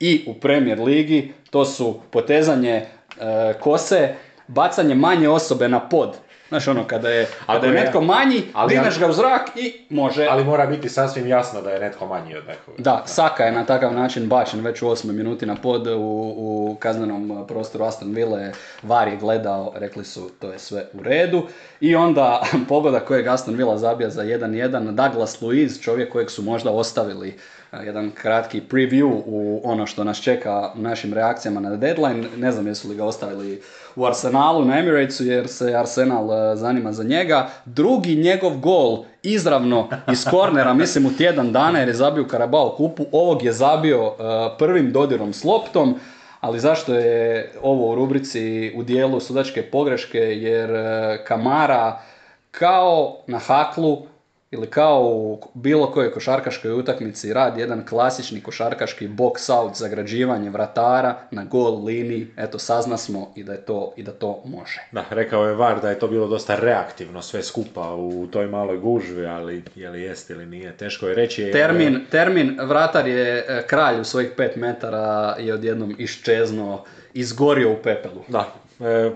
i u Premier Ligi, to su potezanje E, kose, bacanje manje osobe na pod. Znaš ono, kada je, kada je netko manji, ali, ga u zrak i može... Ali mora biti sasvim jasno da je netko manji od nekog. Da, Saka je na takav način bačen već u osmoj minuti na pod u, u kaznenom prostoru Aston Ville. VAR je gledao, rekli su to je sve u redu. I onda pogoda kojeg Aston Villa zabija za 1-1, Douglas Luiz, čovjek kojeg su možda ostavili jedan kratki preview u ono što nas čeka u našim reakcijama na deadline. Ne znam jesu li ga ostavili u Arsenalu na Emiratesu jer se Arsenal e, zanima za njega. Drugi njegov gol izravno iz kornera, mislim u tjedan dana jer je zabio Karabao kupu. Ovog je zabio e, prvim dodirom s loptom. Ali zašto je ovo u rubrici u dijelu sudačke pogreške? Jer Kamara kao na haklu ili kao u bilo kojoj košarkaškoj utakmici radi jedan klasični košarkaški box out zagrađivanje vratara na gol liniji, eto sazna smo i da je to i da to može. Da, rekao je Var da je to bilo dosta reaktivno sve skupa u toj maloj gužvi, ali je li jest ili nije, teško je reći. Termin, termin vratar je e, kralj u svojih pet metara i odjednom iščezno izgorio u pepelu. Da,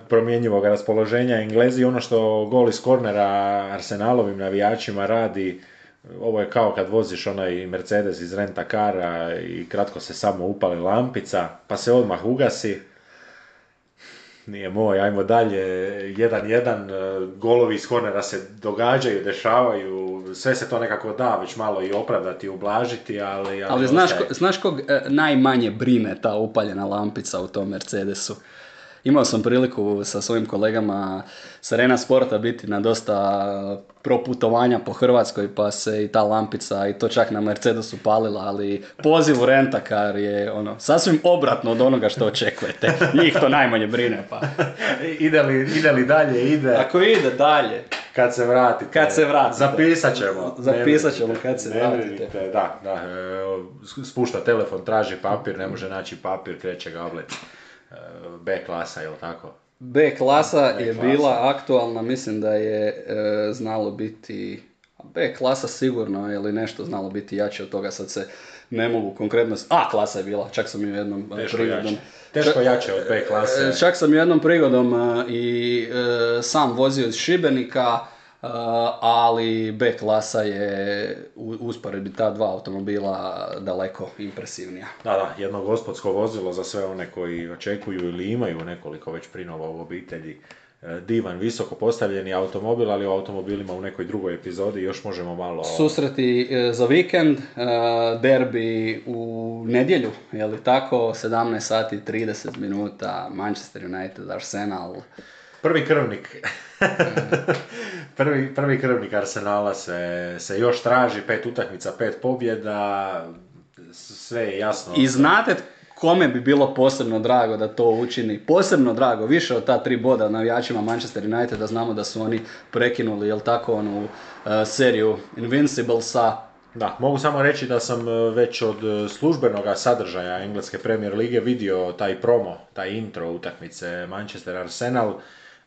promjenjivog raspoloženja Englezi. Ono što gol iz kornera Arsenalovim navijačima radi, ovo je kao kad voziš onaj Mercedes iz renta kara i kratko se samo upali lampica, pa se odmah ugasi. Nije moj, ajmo dalje. Jedan, jedan, e, golovi iz kornera se događaju, dešavaju, sve se to nekako da već malo i opravdati, ublažiti, ali... Ali, ali znaš, znaš kog e, najmanje brine ta upaljena lampica u tom Mercedesu? Imao sam priliku sa svojim kolegama sa Rena Sporta biti na dosta proputovanja po Hrvatskoj pa se i ta lampica i to čak na Mercedesu palila, ali poziv u rentakar je ono, sasvim obratno od onoga što očekujete. Njih to najmanje brine pa. ide, li, ide li dalje, ide. Ako ide dalje. Kad se vratite. Kad se vratite. Zapisat ćemo. Zapisat ćemo kad se vratite. Da, da. Spušta telefon, traži papir, ne može naći papir, kreće ga oblet. B klasa, je tako? B klasa je bila aktualna, mislim da je e, znalo biti B klasa sigurno ili nešto znalo biti jače od toga, sad se ne mogu konkretno... A klasa je bila, čak sam ju jednom e, Teško prigodom... Jače. Teško jače od B klase. E, čak sam jednom prigodom e, i sam vozio iz Šibenika, ali B klasa je u usporedbi ta dva automobila daleko impresivnija. Da, da, jedno gospodsko vozilo za sve one koji očekuju ili imaju nekoliko već prinova u obitelji. E, divan, visoko postavljeni automobil, ali o automobilima u nekoj drugoj epizodi još možemo malo... Susreti e, za vikend, e, derbi u nedjelju, je li tako? 17 sati 30 minuta, Manchester United, Arsenal. Prvi krvnik. Prvi, prvi krvnik Arsenala se, se još traži, pet utakmica, pet pobjeda, sve je jasno. I znate kome bi bilo posebno drago da to učini, posebno drago, više od ta tri boda navijačima Manchester United, da znamo da su oni prekinuli, jel tako, onu uh, seriju Invinciblesa, da, mogu samo reći da sam uh, već od uh, službenog sadržaja Engleske Premier Lige vidio taj promo, taj intro utakmice Manchester Arsenal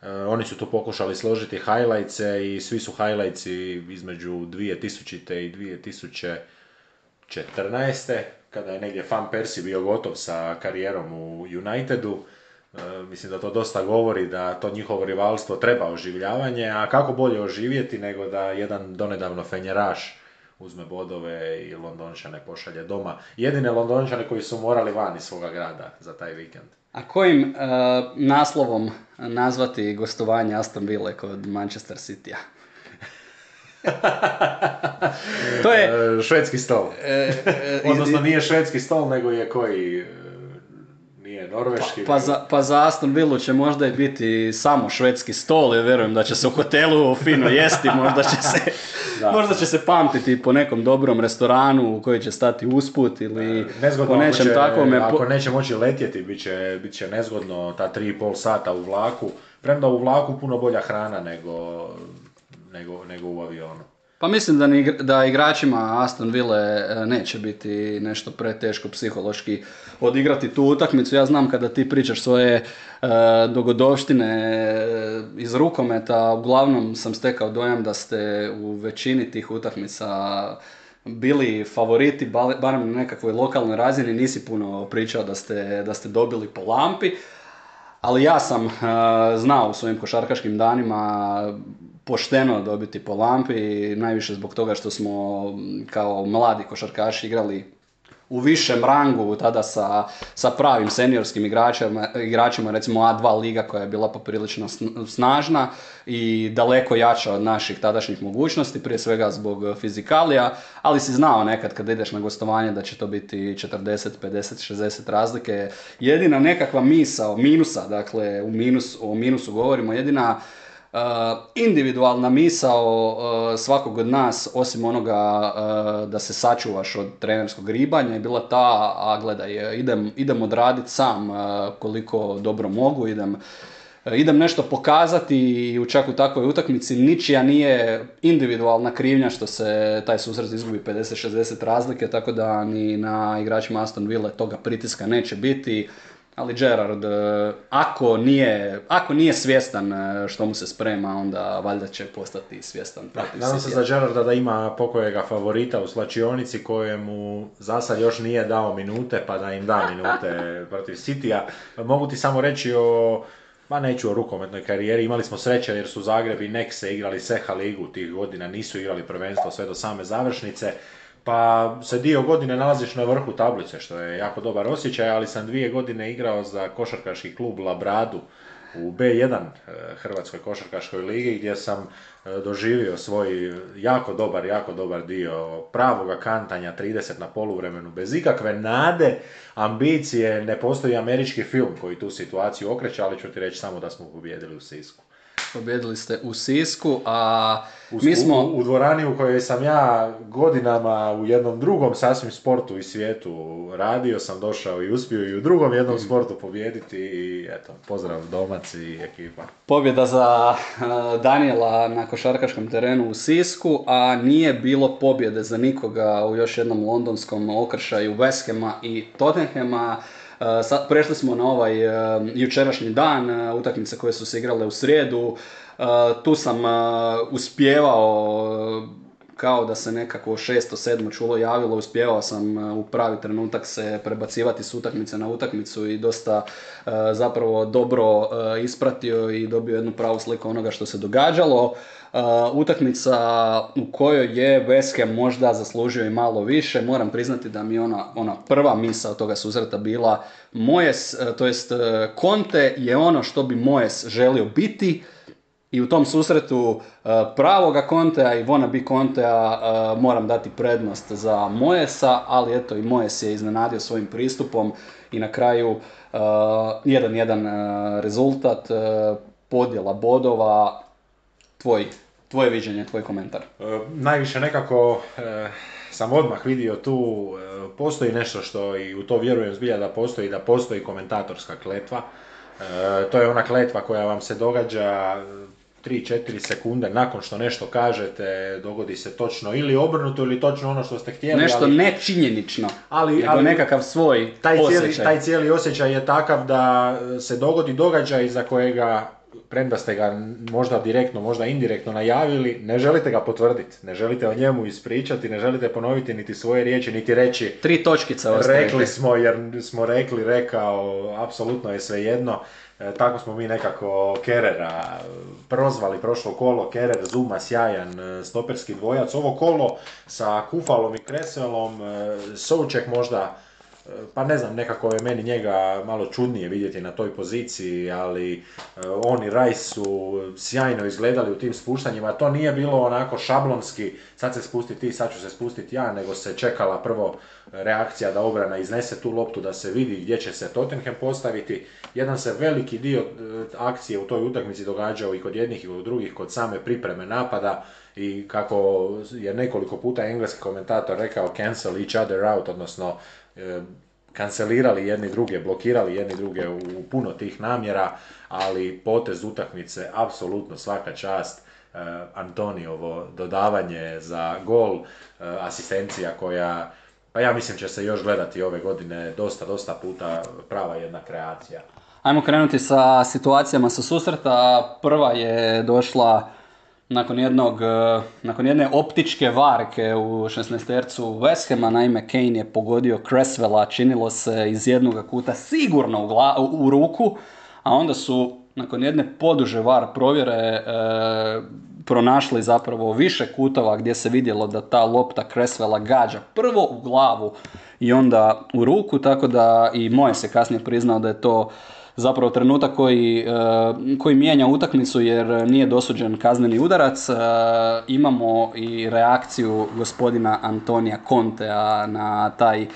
oni su tu pokušali složiti highlights i svi su highlights između 2000. i 2014. kada je negdje Fan Persi bio gotov sa karijerom u Unitedu. E, mislim da to dosta govori da to njihovo rivalstvo treba oživljavanje, a kako bolje oživjeti nego da jedan donedavno fenjeraš uzme bodove i Londončane pošalje doma. Jedine Londončane koji su morali van iz svoga grada za taj vikend. A kojim uh, naslovom nazvati gostovanje Aston Villa kod Manchester City-a? to je... švedski stol. Odnosno nije švedski stol, nego je koji nije norveški. Pa, pa, za, pa za Aston Villa će možda i biti samo švedski stol, jer vjerujem da će se u hotelu fino jesti, možda će se, možda će se pamtiti po nekom dobrom restoranu u koji će stati usput ili nezgodno, po nečem takvome. Ako neće moći letjeti, bit će, bit će nezgodno ta 3,5 sata u vlaku, premda u vlaku puno bolja hrana nego, nego, nego u avionu. Pa mislim da, ni, da igračima Aston Ville e, neće biti nešto preteško psihološki odigrati tu utakmicu. Ja znam kada ti pričaš svoje e, dogodovštine e, iz rukometa, uglavnom sam stekao dojam da ste u većini tih utakmica bili favoriti, barem na nekakvoj lokalnoj razini, nisi puno pričao da ste, da ste dobili po lampi. Ali ja sam znao u svojim košarkaškim danima pošteno dobiti po lampi, najviše zbog toga što smo kao mladi košarkaši igrali u višem rangu tada sa, sa pravim seniorskim igračima, igračima, recimo A2 liga koja je bila poprilično snažna i daleko jača od naših tadašnjih mogućnosti, prije svega zbog fizikalija, ali si znao nekad kad ideš na gostovanje da će to biti 40, 50, 60 razlike. Jedina nekakva misa o minusa, dakle u minus, o minusu govorimo, jedina individualna misao uh, svakog od nas, osim onoga uh, da se sačuvaš od trenerskog ribanja, je bila ta, a gledaj, idem, idem odraditi sam koliko dobro mogu, idem, idem nešto pokazati i u čak u takvoj utakmici ničija nije individualna krivnja što se taj susret izgubi 50-60 razlike, tako da ni na igračima Aston Ville toga pritiska neće biti ali Gerard, e, ako nije, ako nije svjestan e, što mu se sprema, onda valjda će postati svjestan protiv Nadam se za Gerarda da ima pokojega favorita u slačionici kojemu za sad još nije dao minute, pa da im da minute protiv Citya. Mogu ti samo reći o Ma neću o rukometnoj karijeri, imali smo sreće jer su Zagreb i Nekse igrali Seha ligu tih godina, nisu igrali prvenstvo sve do same završnice pa se dio godine nalaziš na vrhu tablice, što je jako dobar osjećaj, ali sam dvije godine igrao za košarkaški klub Labradu u B1 e, Hrvatskoj košarkaškoj ligi gdje sam e, doživio svoj jako dobar, jako dobar dio pravoga kantanja 30 na poluvremenu bez ikakve nade, ambicije, ne postoji američki film koji tu situaciju okreće, ali ću ti reći samo da smo pobijedili u Sisku. Pobjedili ste u Sisku, a u, mi smo... U, u, dvorani u kojoj sam ja godinama u jednom drugom sasvim sportu i svijetu radio sam, došao i uspio i u drugom jednom mm. sportu pobijediti i eto, pozdrav domac i ekipa. Pobjeda za Daniela na košarkaškom terenu u Sisku, a nije bilo pobjede za nikoga u još jednom londonskom okršaju West i Tottenhama. Eh, sad prešli smo na ovaj eh, jučerašnji dan, eh, utakmice koje su se igrale u srijedu. Tu sam uspjevao kao da se nekako šesto, sedmo čulo javilo, uspjevao sam u pravi trenutak se prebacivati s utakmice na utakmicu i dosta zapravo dobro ispratio i dobio jednu pravu sliku onoga što se događalo. Utakmica u kojoj je Ham možda zaslužio i malo više. Moram priznati da mi ona, ona prva misa od toga susreta bila Mojes, to jest Conte je ono što bi Mojes želio biti i u tom susretu pravoga Contea i wannabe Contea moram dati prednost za Mojesa, ali eto i Mojes je iznenadio svojim pristupom i na kraju jedan jedan rezultat podjela bodova tvoj, tvoje viđenje, tvoj komentar. Najviše nekako sam odmah vidio tu, postoji nešto što i u to vjerujem zbilja da postoji, da postoji komentatorska kletva. to je ona kletva koja vam se događa 3-4 sekunde nakon što nešto kažete, dogodi se točno ili obrnuto ili točno ono što ste htjeli. Nešto ali, nečinjenično, ali, ali nekakav svoj taj osjećaj. Cijeli, taj cijeli osjećaj je takav da se dogodi događaj za kojega premda ste ga možda direktno, možda indirektno najavili, ne želite ga potvrditi, ne želite o njemu ispričati, ne želite ponoviti niti svoje riječi, niti reći Tri točkice rekli smo jer smo rekli, rekao, apsolutno je svejedno. E, tako smo mi nekako Kerera prozvali prošlo kolo, Kerer Zuma sjajan e, stoperski dvojac. Ovo kolo sa Kufalom i Kreselom, e, Souček možda pa ne znam, nekako je meni njega malo čudnije vidjeti na toj poziciji, ali e, on i su sjajno izgledali u tim spuštanjima. To nije bilo onako šablonski, sad se spusti ti, sad ću se spustiti ja, nego se čekala prvo reakcija da obrana iznese tu loptu, da se vidi gdje će se Tottenham postaviti. Jedan se veliki dio e, akcije u toj utakmici događao i kod jednih i kod drugih, kod same pripreme napada i kako je nekoliko puta engleski komentator rekao cancel each other out, odnosno kancelirali jedni druge, blokirali jedni druge u puno tih namjera, ali potez utakmice, apsolutno svaka čast, e, Antonijovo dodavanje za gol, e, asistencija koja, pa ja mislim će se još gledati ove godine dosta, dosta puta prava jedna kreacija. Ajmo krenuti sa situacijama sa susreta. Prva je došla nakon jednog, e, nakon jedne optičke varke u 16-tercu West Hama, naime Kane je pogodio Cresswella, činilo se iz jednog kuta sigurno u, u ruku, a onda su nakon jedne poduže var provjere e, pronašli zapravo više kutova gdje se vidjelo da ta lopta Cresswella gađa prvo u glavu i onda u ruku, tako da i moje se kasnije priznao da je to zapravo trenutak koji, e, koji mijenja utakmicu jer nije dosuđen kazneni udarac. E, imamo i reakciju gospodina Antonija Contea na taj e,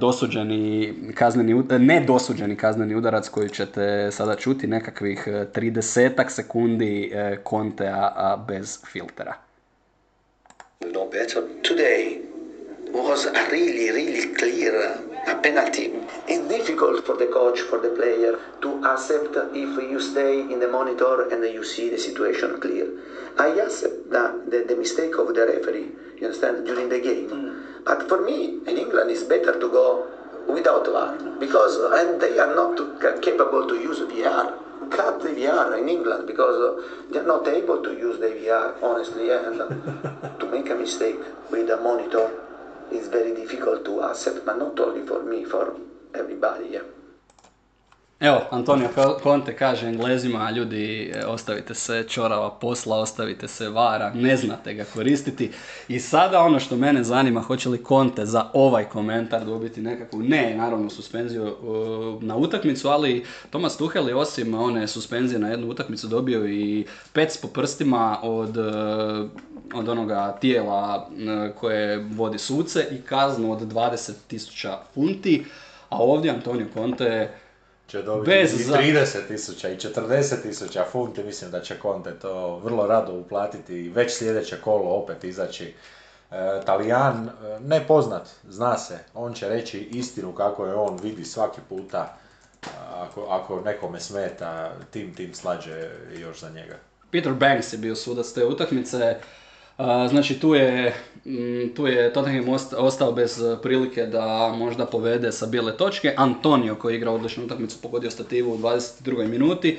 dosuđeni kazneni, ne dosuđeni kazneni udarac koji ćete sada čuti nekakvih 30 sekundi Contea bez filtera. No better today was really really clear a penalty. It's difficult for the coach, for the player, to accept if you stay in the monitor and you see the situation clear. I accept the, the, the mistake of the referee, you understand, during the game. Mm. But for me, in England, it's better to go without VAR because and they are not capable to use VR. Cut the VR in England because uh, they're not able to use the VR, honestly, and to make a mistake with a monitor is very difficult to accept, but not only for me, for everybody. Yeah. Evo, Antonio Conte kaže Englezima, ljudi, e, ostavite se čorava posla, ostavite se vara, ne znate ga koristiti. I sada ono što mene zanima, hoće li Conte za ovaj komentar dobiti nekakvu, ne naravno suspenziju na utakmicu, ali Tomas Tuchel je osim one suspenzije na jednu utakmicu dobio i pec po prstima od e, od onoga tijela e, koje vodi suce i kaznu od 20.000 funti, a ovdje Antonio Conte će dobiti bez i 30 tisuća i 40 tisuća funti, mislim da će Conte to vrlo rado uplatiti i već sljedeće kolo opet izaći. E, Talijan, e, nepoznat, zna se, on će reći istinu kako je on vidi svaki puta, ako, ako nekome smeta, tim tim slađe još za njega. Peter Banks je bio sudac te utakmice, Znači tu je, mm, tu je Tottenham ostao bez prilike da možda povede sa bijele točke. Antonio koji je igrao odličnu utakmicu pogodio stativu u 22. minuti.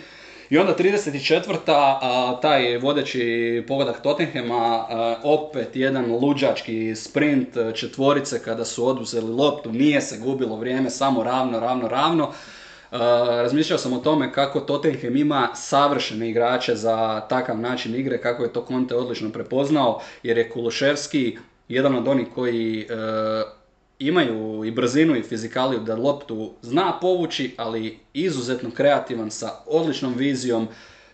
I onda 34. taj vodeći pogodak Tottenhama, opet jedan luđački sprint četvorice kada su oduzeli loptu, nije se gubilo vrijeme, samo ravno, ravno, ravno razmišljao sam o tome kako Tottenham ima savršene igrače za takav način igre, kako je to Conte odlično prepoznao, jer je Kuloševski jedan od onih koji e, imaju i brzinu i fizikaliju da loptu zna povući, ali izuzetno kreativan sa odličnom vizijom,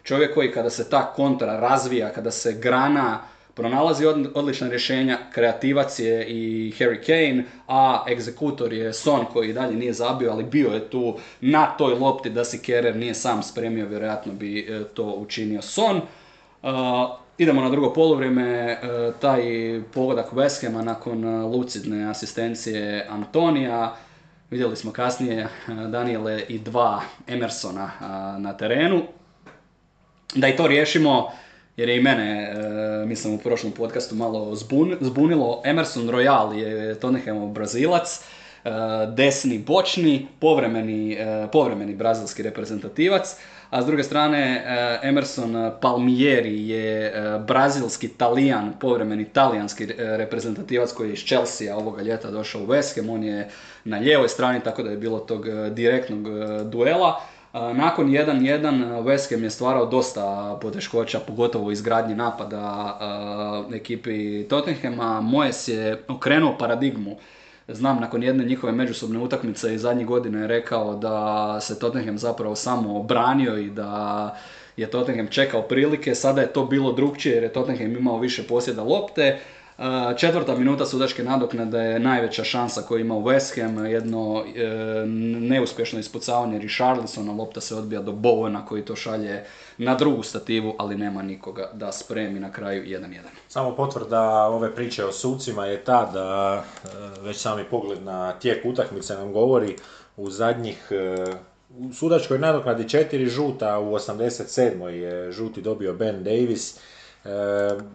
čovjek koji kada se ta kontra razvija, kada se grana, pronalazi odlična rješenja, kreativac je i Harry Kane, a egzekutor je Son koji dalje nije zabio, ali bio je tu na toj lopti da si Kerer nije sam spremio, vjerojatno bi e, to učinio Son. E, idemo na drugo poluvrijeme, e, taj pogodak West nakon lucidne asistencije Antonija. Vidjeli smo kasnije Daniele i dva Emersona na terenu. Da i to riješimo, jer je i mene, e, mislim u prošlom podcastu malo zbunilo. Emerson Royal je Tottenhamov Brazilac, e, desni bočni, povremeni, e, povremeni brazilski reprezentativac, a s druge strane Emerson Palmieri je brazilski talijan, povremeni talijanski reprezentativac koji je iz Chelsea ovoga ljeta došao u West on je na lijevoj strani tako da je bilo tog direktnog duela. Nakon 1-1 West Ham je stvarao dosta poteškoća, pogotovo u izgradnji napada ekipi Tottenhama. Mojes je okrenuo paradigmu znam nakon jedne njihove međusobne utakmice i zadnjih godina je rekao da se Tottenham zapravo samo obranio i da je Tottenham čekao prilike, sada je to bilo drugčije jer je Tottenham imao više posjeda lopte, Četvrta minuta sudačke nadoknade je najveća šansa koju ima West Ham, jedno e, neuspješno ispucavanje Richarlisona, lopta se odbija do Bowena koji to šalje na drugu stativu, ali nema nikoga da spremi na kraju 1-1. Samo potvrda ove priče o sucima je ta da e, već sami pogled na tijek utakmice nam govori u zadnjih e, u sudačkoj nadoknadi četiri žuta, u 87. je žuti dobio Ben Davis, E,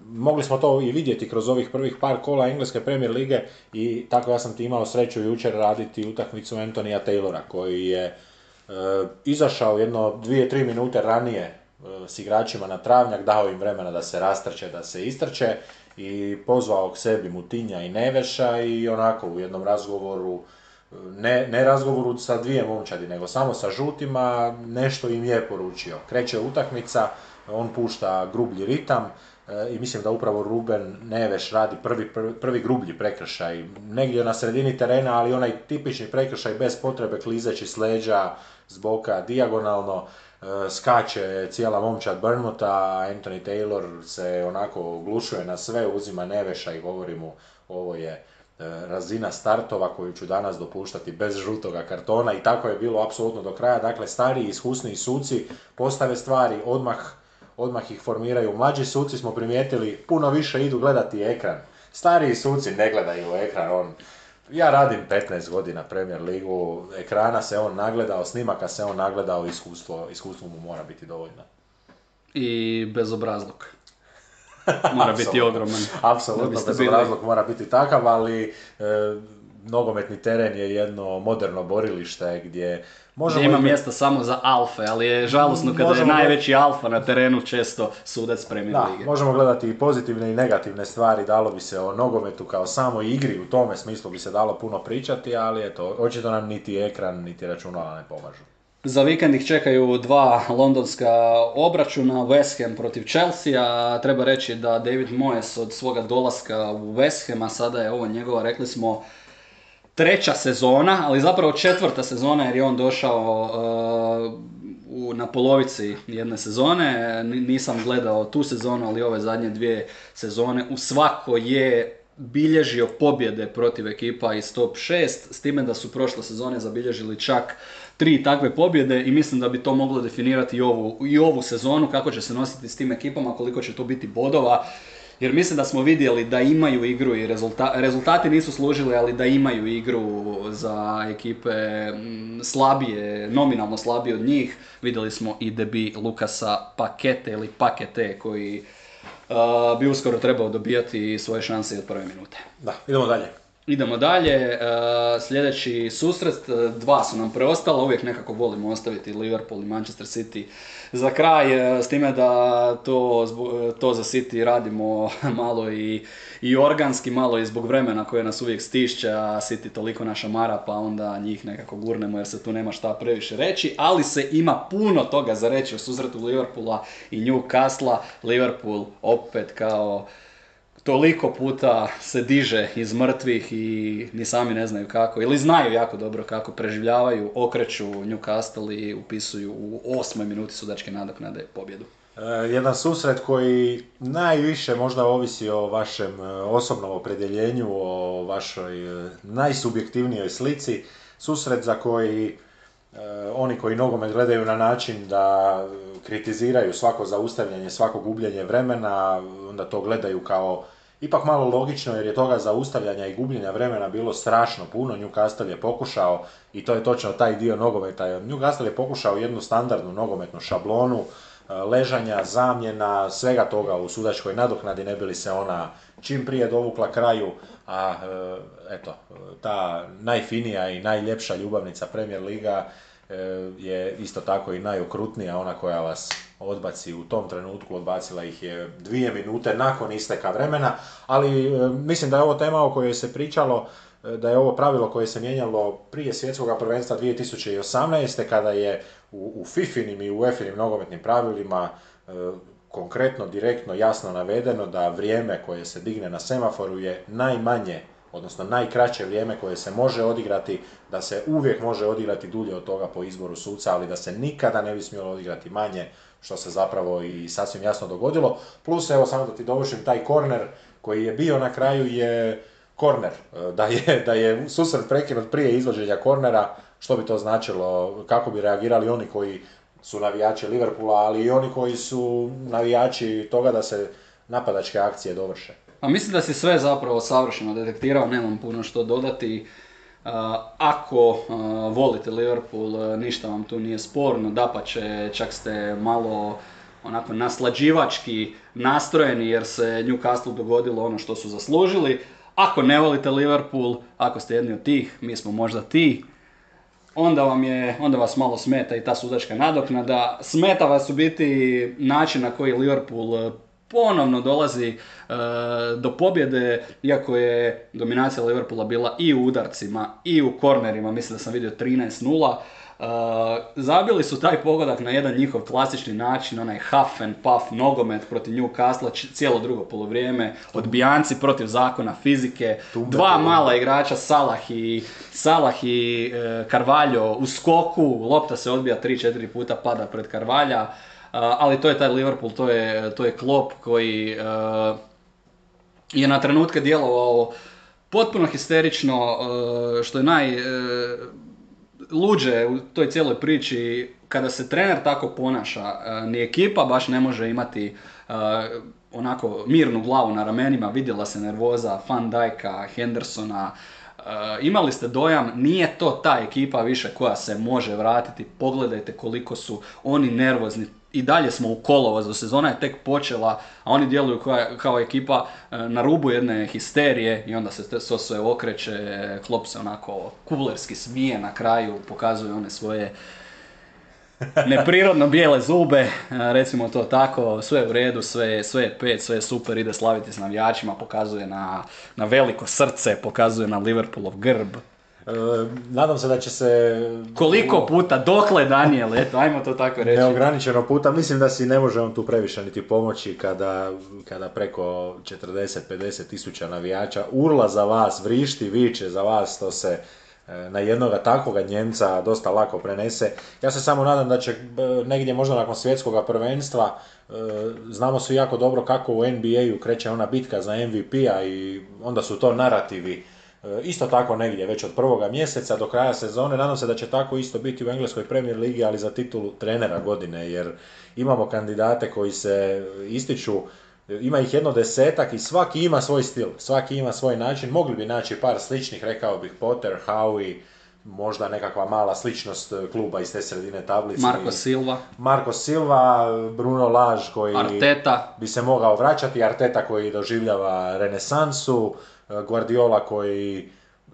mogli smo to i vidjeti kroz ovih prvih par kola Engleske premier lige i tako ja sam ti imao sreću jučer raditi utakmicu Antonija Taylora koji je e, izašao jedno dvije, tri minute ranije e, s igračima na travnjak, dao im vremena da se rastrče, da se istrče i pozvao k sebi Mutinja i Neveša i onako u jednom razgovoru ne, ne razgovoru sa dvije momčadi, nego samo sa žutima, nešto im je poručio. Kreće utakmica, on pušta grublji ritam e, i mislim da upravo Ruben Neveš radi prvi, prvi, grublji prekršaj, negdje na sredini terena, ali onaj tipični prekršaj bez potrebe klizeći s leđa, s boka, dijagonalno, e, skače cijela momčad Burnmuta, Anthony Taylor se onako oglušuje na sve, uzima Neveša i govori mu ovo je e, razina startova koju ću danas dopuštati bez žutoga kartona i tako je bilo apsolutno do kraja. Dakle, stariji, iskusniji suci postave stvari, odmah odmah ih formiraju. Mlađi suci smo primijetili, puno više idu gledati ekran. Stariji suci ne gledaju ekran, on ja radim 15 godina Premier ligu, ekrana se on nagledao, snimaka se on nagledao, iskustvo, iskustvo mu mora biti dovoljno. I bezobrazluk. Mora biti ogroman. Apsolutno, bezobrazluk mora biti takav, ali e, nogometni teren je jedno moderno borilište gdje Možemo ima mjesta samo za alfe, ali je žalosno kada je najveći alfa na terenu često sudac Premier da, lige. Možemo gledati i pozitivne i negativne stvari, dalo bi se o nogometu kao samo igri, u tome smislu bi se dalo puno pričati, ali eto, očito nam niti ekran, niti računala ne pomažu. Za vikend ih čekaju dva londonska obračuna, West Ham protiv Chelsea, treba reći da David Moyes od svoga dolaska u West Ham, a sada je ovo njegova, rekli smo, treća sezona, ali zapravo četvrta sezona jer je on došao uh, u, na polovici jedne sezone. Nisam gledao tu sezonu, ali ove zadnje dvije sezone. U svako je bilježio pobjede protiv ekipa iz top 6, s time da su prošle sezone zabilježili čak tri takve pobjede i mislim da bi to moglo definirati i ovu, i ovu sezonu, kako će se nositi s tim ekipama, koliko će to biti bodova jer mislim da smo vidjeli da imaju igru i rezultati nisu služili, ali da imaju igru za ekipe slabije, nominalno slabije od njih. Vidjeli smo i debi Lukasa Pakete ili Pakete koji bi uskoro trebao dobijati svoje šanse od prve minute. Da, idemo dalje. Idemo dalje, sljedeći susret, dva su nam preostala, uvijek nekako volimo ostaviti Liverpool i Manchester City za kraj, e, s time da to, to za City radimo malo i, i organski, malo i zbog vremena koje nas uvijek stišće, a City toliko naša mara, pa onda njih nekako gurnemo jer se tu nema šta previše reći, ali se ima puno toga za reći o susretu Liverpoola i Newcastle. Liverpool opet kao toliko puta se diže iz mrtvih i ni sami ne znaju kako, ili znaju jako dobro kako preživljavaju, okreću Newcastle i upisuju u osmoj minuti sudačke nadoknade pobjedu. E, jedan susret koji najviše možda ovisi o vašem e, osobnom opredjeljenju, o vašoj e, najsubjektivnijoj slici. Susret za koji oni koji nogomet gledaju na način da kritiziraju svako zaustavljanje, svako gubljenje vremena, onda to gledaju kao ipak malo logično jer je toga zaustavljanja i gubljenja vremena bilo strašno puno. Newcastle je pokušao, i to je točno taj dio nogometa, Newcastle je pokušao jednu standardnu nogometnu šablonu, e, ležanja, zamjena, svega toga u sudačkoj nadoknadi, ne bi li se ona čim prije dovukla kraju, a e, eto, ta najfinija i najljepša ljubavnica Premier Liga je isto tako i najokrutnija, ona koja vas odbaci u tom trenutku, odbacila ih je dvije minute nakon isteka vremena, ali mislim da je ovo tema o kojoj se pričalo, da je ovo pravilo koje se mijenjalo prije svjetskog prvenstva 2018. kada je u, u FIFInim i UEFA-inim nogometnim pravilima konkretno, direktno, jasno navedeno da vrijeme koje se digne na semaforu je najmanje, odnosno najkraće vrijeme koje se može odigrati, da se uvijek može odigrati dulje od toga po izboru suca, ali da se nikada ne bi smjelo odigrati manje, što se zapravo i sasvim jasno dogodilo. Plus, evo samo da ti dovršim, taj korner koji je bio na kraju je korner, da je, da je susret prekinut prije izvođenja kornera, što bi to značilo, kako bi reagirali oni koji su navijači Liverpoola, ali i oni koji su navijači toga da se napadačke akcije dovrše. A mislim da si sve zapravo savršeno detektirao, nemam puno što dodati. Ako volite Liverpool, ništa vam tu nije sporno, dapače, čak ste malo onako naslađivački nastrojeni jer se Newcastle dogodilo ono što su zaslužili. Ako ne volite Liverpool, ako ste jedni od tih, mi smo možda ti, onda, vam je, onda vas malo smeta i ta sudačka nadoknada. Smeta vas u biti način na koji Liverpool ponovno dolazi eh, do pobjede, iako je dominacija Liverpoola bila i u udarcima i u kornerima, mislim da sam vidio 13-0. Uh, zabili su taj pogodak na jedan njihov klasični način, onaj huff and puff nogomet protiv Newcastle, cijelo drugo polovrijeme, odbijanci protiv zakona fizike, dva mala igrača, Salah i, Salah i uh, Carvalho u skoku, lopta se odbija 3-4 puta, pada pred Carvalha, uh, ali to je taj Liverpool, to je, to je klop koji je na trenutke djelovao potpuno histerično, što je naj luđe u toj cijeloj priči, kada se trener tako ponaša, ni ekipa baš ne može imati onako mirnu glavu na ramenima, vidjela se nervoza Van Dijka, Hendersona, imali ste dojam, nije to ta ekipa više koja se može vratiti, pogledajte koliko su oni nervozni, i dalje smo u kolovozu, sezona je tek počela, a oni djeluju kao, kao ekipa e, na rubu jedne histerije i onda se to sve okreće, klop se onako kulerski smije na kraju, pokazuje one svoje neprirodno bijele zube, e, recimo to tako, sve je u redu, sve, sve je pet, sve je super, ide slaviti s navijačima, pokazuje na, na veliko srce, pokazuje na Liverpoolov grb, nadam se da će se... Koliko puta, dokle Daniel, eto, ajmo to tako reći. Neograničeno puta, mislim da si ne može on tu previše niti pomoći kada, kada preko 40-50 tisuća navijača urla za vas, vrišti, viče za vas, to se e, na jednoga takvoga Njemca dosta lako prenese. Ja se samo nadam da će e, negdje možda nakon svjetskog prvenstva, znamo svi jako dobro kako u NBA-u kreće ona bitka za MVP-a i onda su to narativi isto tako negdje već od prvoga mjeseca do kraja sezone. Nadam se da će tako isto biti u Engleskoj Premier Ligi, ali za titulu trenera godine, jer imamo kandidate koji se ističu, ima ih jedno desetak i svaki ima svoj stil, svaki ima svoj način. Mogli bi naći par sličnih, rekao bih Potter, Howie, možda nekakva mala sličnost kluba iz te sredine tablice. Marko Silva. Marko Silva, Bruno Laž koji Arteta. bi se mogao vraćati, Arteta koji doživljava renesansu, E, Guardiola koji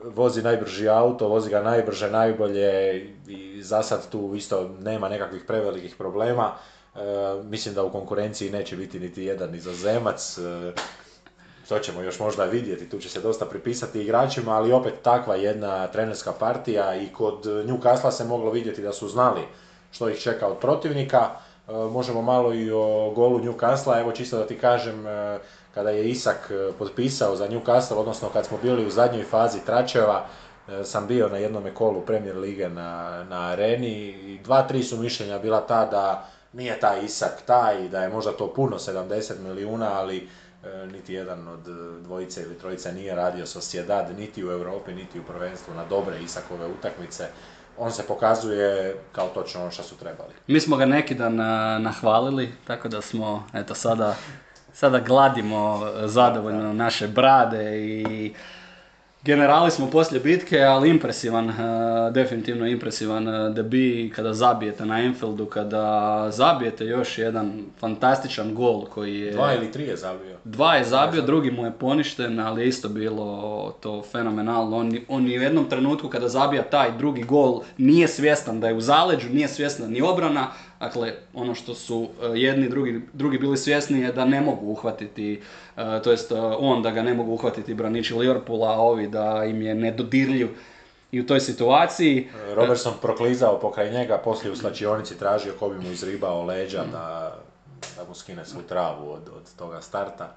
vozi najbrži auto, vozi ga najbrže, najbolje i za sad tu isto nema nekakvih prevelikih problema. E, mislim da u konkurenciji neće biti niti jedan nizozemac. E, to ćemo još možda vidjeti, tu će se dosta pripisati igračima, ali opet takva jedna trenerska partija i kod Newcastle se moglo vidjeti da su znali što ih čeka od protivnika. možemo malo i o golu Newcastle, evo čisto da ti kažem, kada je Isak e, potpisao za Newcastle, odnosno kad smo bili u zadnjoj fazi tračeva, e, sam bio na jednom kolu Premier Lige na, na areni i dva, tri su mišljenja bila ta da nije taj Isak taj, da je možda to puno, 70 milijuna, ali e, niti jedan od dvojice ili trojice nije radio Sociedad, niti u Europi, niti u prvenstvu na dobre Isakove utakmice. On se pokazuje kao točno ono što su trebali. Mi smo ga neki dan nahvalili, tako da smo, eto sada sada gladimo zadovoljno naše brade i Generali smo poslije bitke, ali impresivan, e, definitivno impresivan uh, debi kada zabijete na Enfieldu, kada zabijete još jedan fantastičan gol koji je... Dva ili tri je zabio. Dva je zabio, drugi mu je poništen, ali je isto bilo to fenomenalno. On, on ni u jednom trenutku kada zabija taj drugi gol nije svjestan da je u zaleđu, nije svjestan ni obrana, Dakle, ono što su e, jedni drugi, drugi bili svjesni je da ne mogu uhvatiti, e, to jest e, on da ga ne mogu uhvatiti braniči Liverpoola, a ovi da im je nedodirljiv i u toj situaciji. Robertson proklizao pokraj njega, poslije u slačionici tražio ko bi mu izribao leđa da, da mu skine svu travu od, od toga starta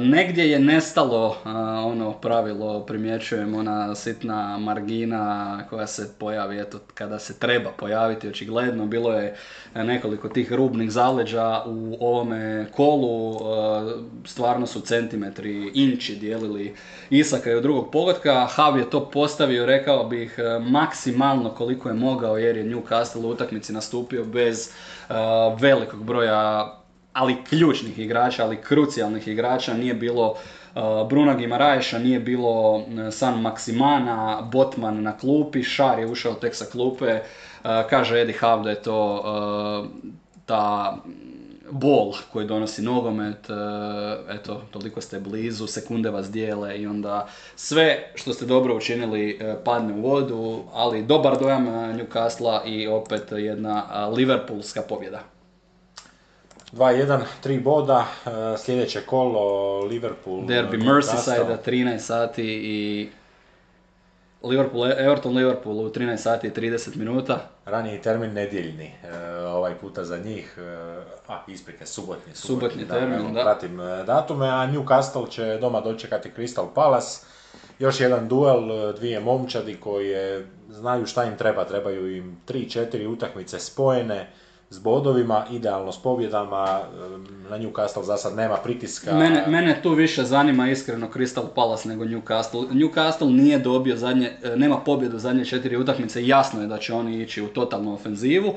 negdje je nestalo ono pravilo, primjećujem, ona sitna margina koja se pojavi eto, kada se treba pojaviti, očigledno. Bilo je nekoliko tih rubnih zaleđa u ovome kolu, stvarno su centimetri, inči dijelili Isaka i od drugog pogotka. Hav je to postavio, rekao bih, maksimalno koliko je mogao jer je Newcastle u utakmici nastupio bez velikog broja ali ključnih igrača, ali krucijalnih igrača, nije bilo uh, Bruna Gimaraješa, nije bilo uh, San Maksimana, Botman na klupi, Šar je ušao tek sa klupe, uh, kaže Eddie Howe da je to ta bol koji donosi nogomet, eto, toliko ste blizu, sekunde vas dijele i onda sve što ste dobro učinili padne u vodu, ali dobar dojam Newcastle i opet jedna Liverpoolska pobjeda. 2-1, 3 boda, e, sljedeće kolo Liverpool... Derby Merseyside 13 sati i Liverpool, Everton Liverpool u 13 sati i 30 minuta. Raniji termin nedjeljni, e, ovaj puta za njih, e, a isprike, subotni. Subotni, termin, da. Pratim datume, a Newcastle će doma dočekati Crystal Palace. Još jedan duel, dvije momčadi koje znaju šta im treba, trebaju im 3-4 utakmice spojene s bodovima, idealno s pobjedama, na Newcastle za sad nema pritiska. Mene, mene tu više zanima iskreno Crystal Palace nego Newcastle. Newcastle nije dobio zadnje, e, nema pobjedu zadnje četiri utakmice, jasno je da će oni ići u totalnu ofenzivu.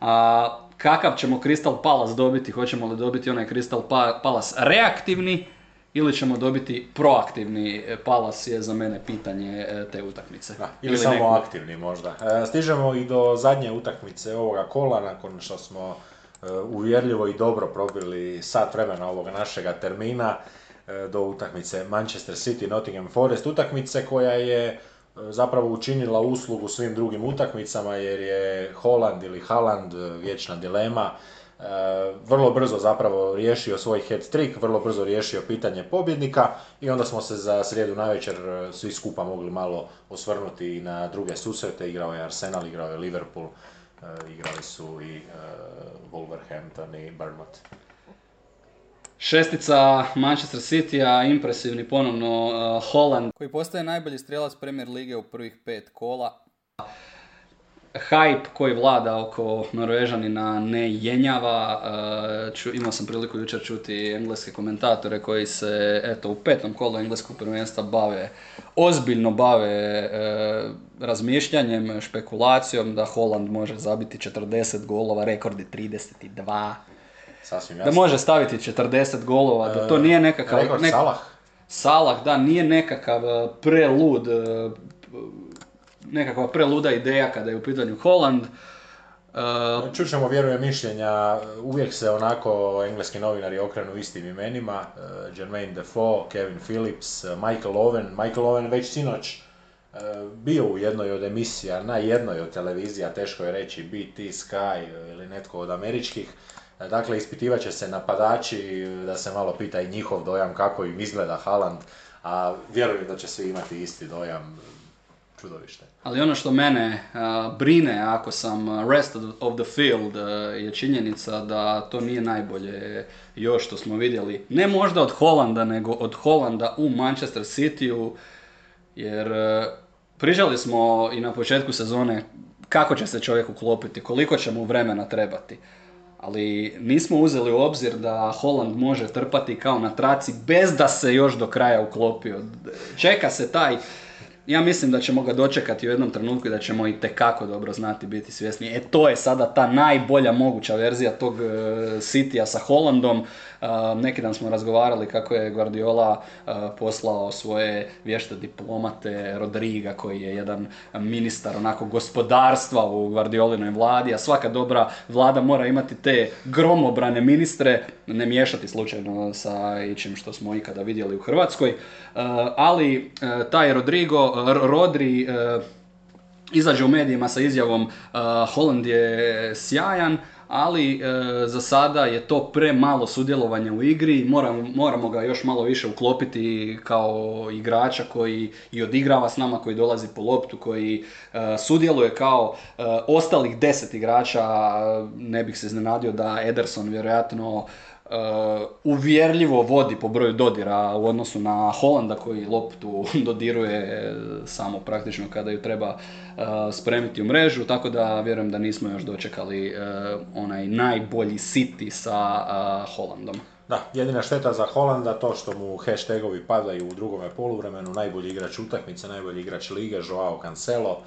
A kakav ćemo Crystal Palace dobiti, hoćemo li dobiti onaj Crystal pa- Palace reaktivni ili ćemo dobiti proaktivni e, palas je za mene pitanje e, te utakmice. Da, ili, samo aktivni možda. E, stižemo i do zadnje utakmice ovoga kola nakon što smo uvjerljivo i dobro probili sat vremena ovoga našega termina do utakmice Manchester City Nottingham Forest utakmice koja je zapravo učinila uslugu svim drugim utakmicama jer je Holland ili Haaland vječna dilema vrlo brzo zapravo riješio svoj head trick, vrlo brzo riješio pitanje pobjednika i onda smo se za srijedu navečer e, svi skupa mogli malo osvrnuti i na druge susrete. Igrao je Arsenal, igrao je Liverpool, e, igrali su i e, Wolverhampton i Bournemouth. Šestica Manchester City, a impresivni ponovno uh, Holland. Koji postaje najbolji strelac Premier Lige u prvih pet kola hype koji vlada oko Norvežanina ne jenjava. E, imao sam priliku jučer čuti engleske komentatore koji se eto, u petom kolu engleskog prvenstva bave, ozbiljno bave e, razmišljanjem, špekulacijom da Holland može zabiti 40 golova, rekordi 32. Sasvim Da može staviti 40 golova, da to e, nije nekakav... Rekord Salah. Salah, da, nije nekakav prelud nekakva preluda ideja kada je u pitanju Holland. Uh, Čućemo vjeruje mišljenja, uvijek se onako engleski novinari okrenu istim imenima, uh, Jermaine Defoe, Kevin Phillips, uh, Michael Owen, Michael Owen već sinoć uh, bio u jednoj od emisija, na jednoj od televizija, teško je reći BT, Sky ili netko od američkih, Dakle, ispitivat će se napadači, da se malo pita i njihov dojam kako im izgleda Haaland, a vjerujem da će svi imati isti dojam, čudovište. Ali ono što mene brine ako sam rest of the field je činjenica da to nije najbolje još što smo vidjeli. Ne možda od Holanda, nego od Holanda u Manchester City-u. Jer prižali smo i na početku sezone kako će se čovjek uklopiti, koliko će mu vremena trebati. Ali nismo uzeli u obzir da Holland može trpati kao na traci bez da se još do kraja uklopio. Čeka se taj ja mislim da ćemo ga dočekati u jednom trenutku i da ćemo i tekako dobro znati biti svjesni. E to je sada ta najbolja moguća verzija tog uh, Citya sa Hollandom. Neki dan smo razgovarali kako je Guardiola poslao svoje vješte diplomate Rodriga koji je jedan ministar onako gospodarstva u Guardiolinoj vladi, a svaka dobra vlada mora imati te gromobrane ministre, ne miješati slučajno sa ičim što smo ikada vidjeli u Hrvatskoj, ali taj Rodrigo, Rodri izađe u medijima sa izjavom Holland je sjajan, ali uh, za sada je to premalo sudjelovanje u igri, moramo, moramo ga još malo više uklopiti kao igrača koji i odigrava s nama, koji dolazi po loptu, koji uh, sudjeluje kao ostalih deset igrača, ne bih se iznenadio da Ederson vjerojatno uvjerljivo vodi po broju dodira u odnosu na Holanda koji loptu dodiruje samo praktično kada ju treba uh, spremiti u mrežu, tako da vjerujem da nismo još dočekali uh, onaj najbolji City sa Holandom. Da, jedina šteta za Holanda to što mu hashtagovi padaju u drugome poluvremenu, najbolji igrač utakmice, najbolji igrač lige, Joao Cancelo,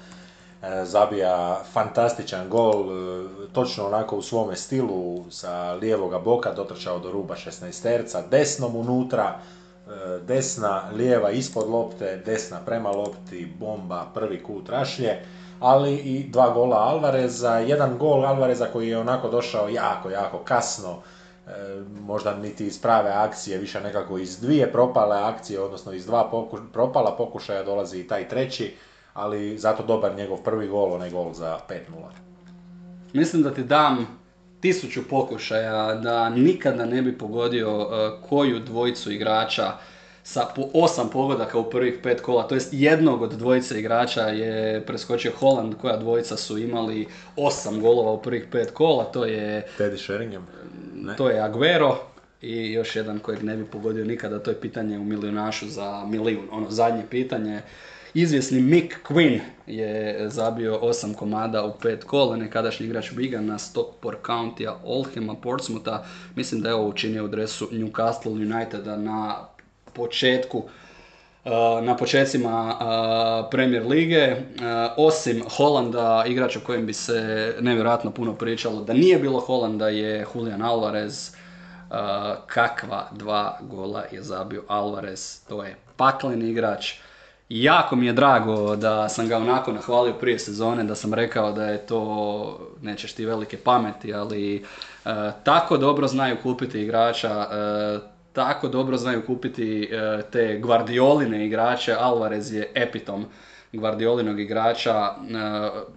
zabija fantastičan gol, e, točno onako u svome stilu, sa lijevoga boka dotrčao do ruba 16 terca, desnom unutra, e, desna, lijeva ispod lopte, desna prema lopti, bomba, prvi kut rašlje, ali i dva gola Alvareza, jedan gol Alvareza koji je onako došao jako, jako kasno, možda niti iz prave akcije, više nekako iz dvije propale akcije, odnosno iz dva propala pokušaja dolazi i taj treći, ali zato dobar njegov prvi gol, onaj gol za 5-0. Mislim da ti dam tisuću pokušaja da nikada ne bi pogodio uh, koju dvojicu igrača sa po osam pogodaka u prvih pet kola, to jest jednog od dvojice igrača je preskočio Holland, koja dvojica su imali osam golova u prvih pet kola, to je... Teddy Sheringham? Ne. To je Aguero i još jedan kojeg ne bi pogodio nikada, to je pitanje u milijunašu za milijun, ono zadnje pitanje. Izvjesni Mick Quinn je zabio osam komada u pet kola, nekadašnji igrač Bigana, Stockport County, Olhema, Portsmoutha. Mislim da je ovo učinio u dresu Newcastle Uniteda na početku na početcima Premier lige, osim Holanda, igrač o kojem bi se nevjerojatno puno pričalo, da nije bilo Holanda je Julian Alvarez, kakva dva gola je zabio Alvarez, to je pakleni igrač, jako mi je drago da sam ga onako nahvalio prije sezone, da sam rekao da je to, nećeš ti velike pameti, ali e, tako dobro znaju kupiti igrača, e, tako dobro znaju kupiti e, te Guardioline igrače, Alvarez je epitom Guardiolinog igrača,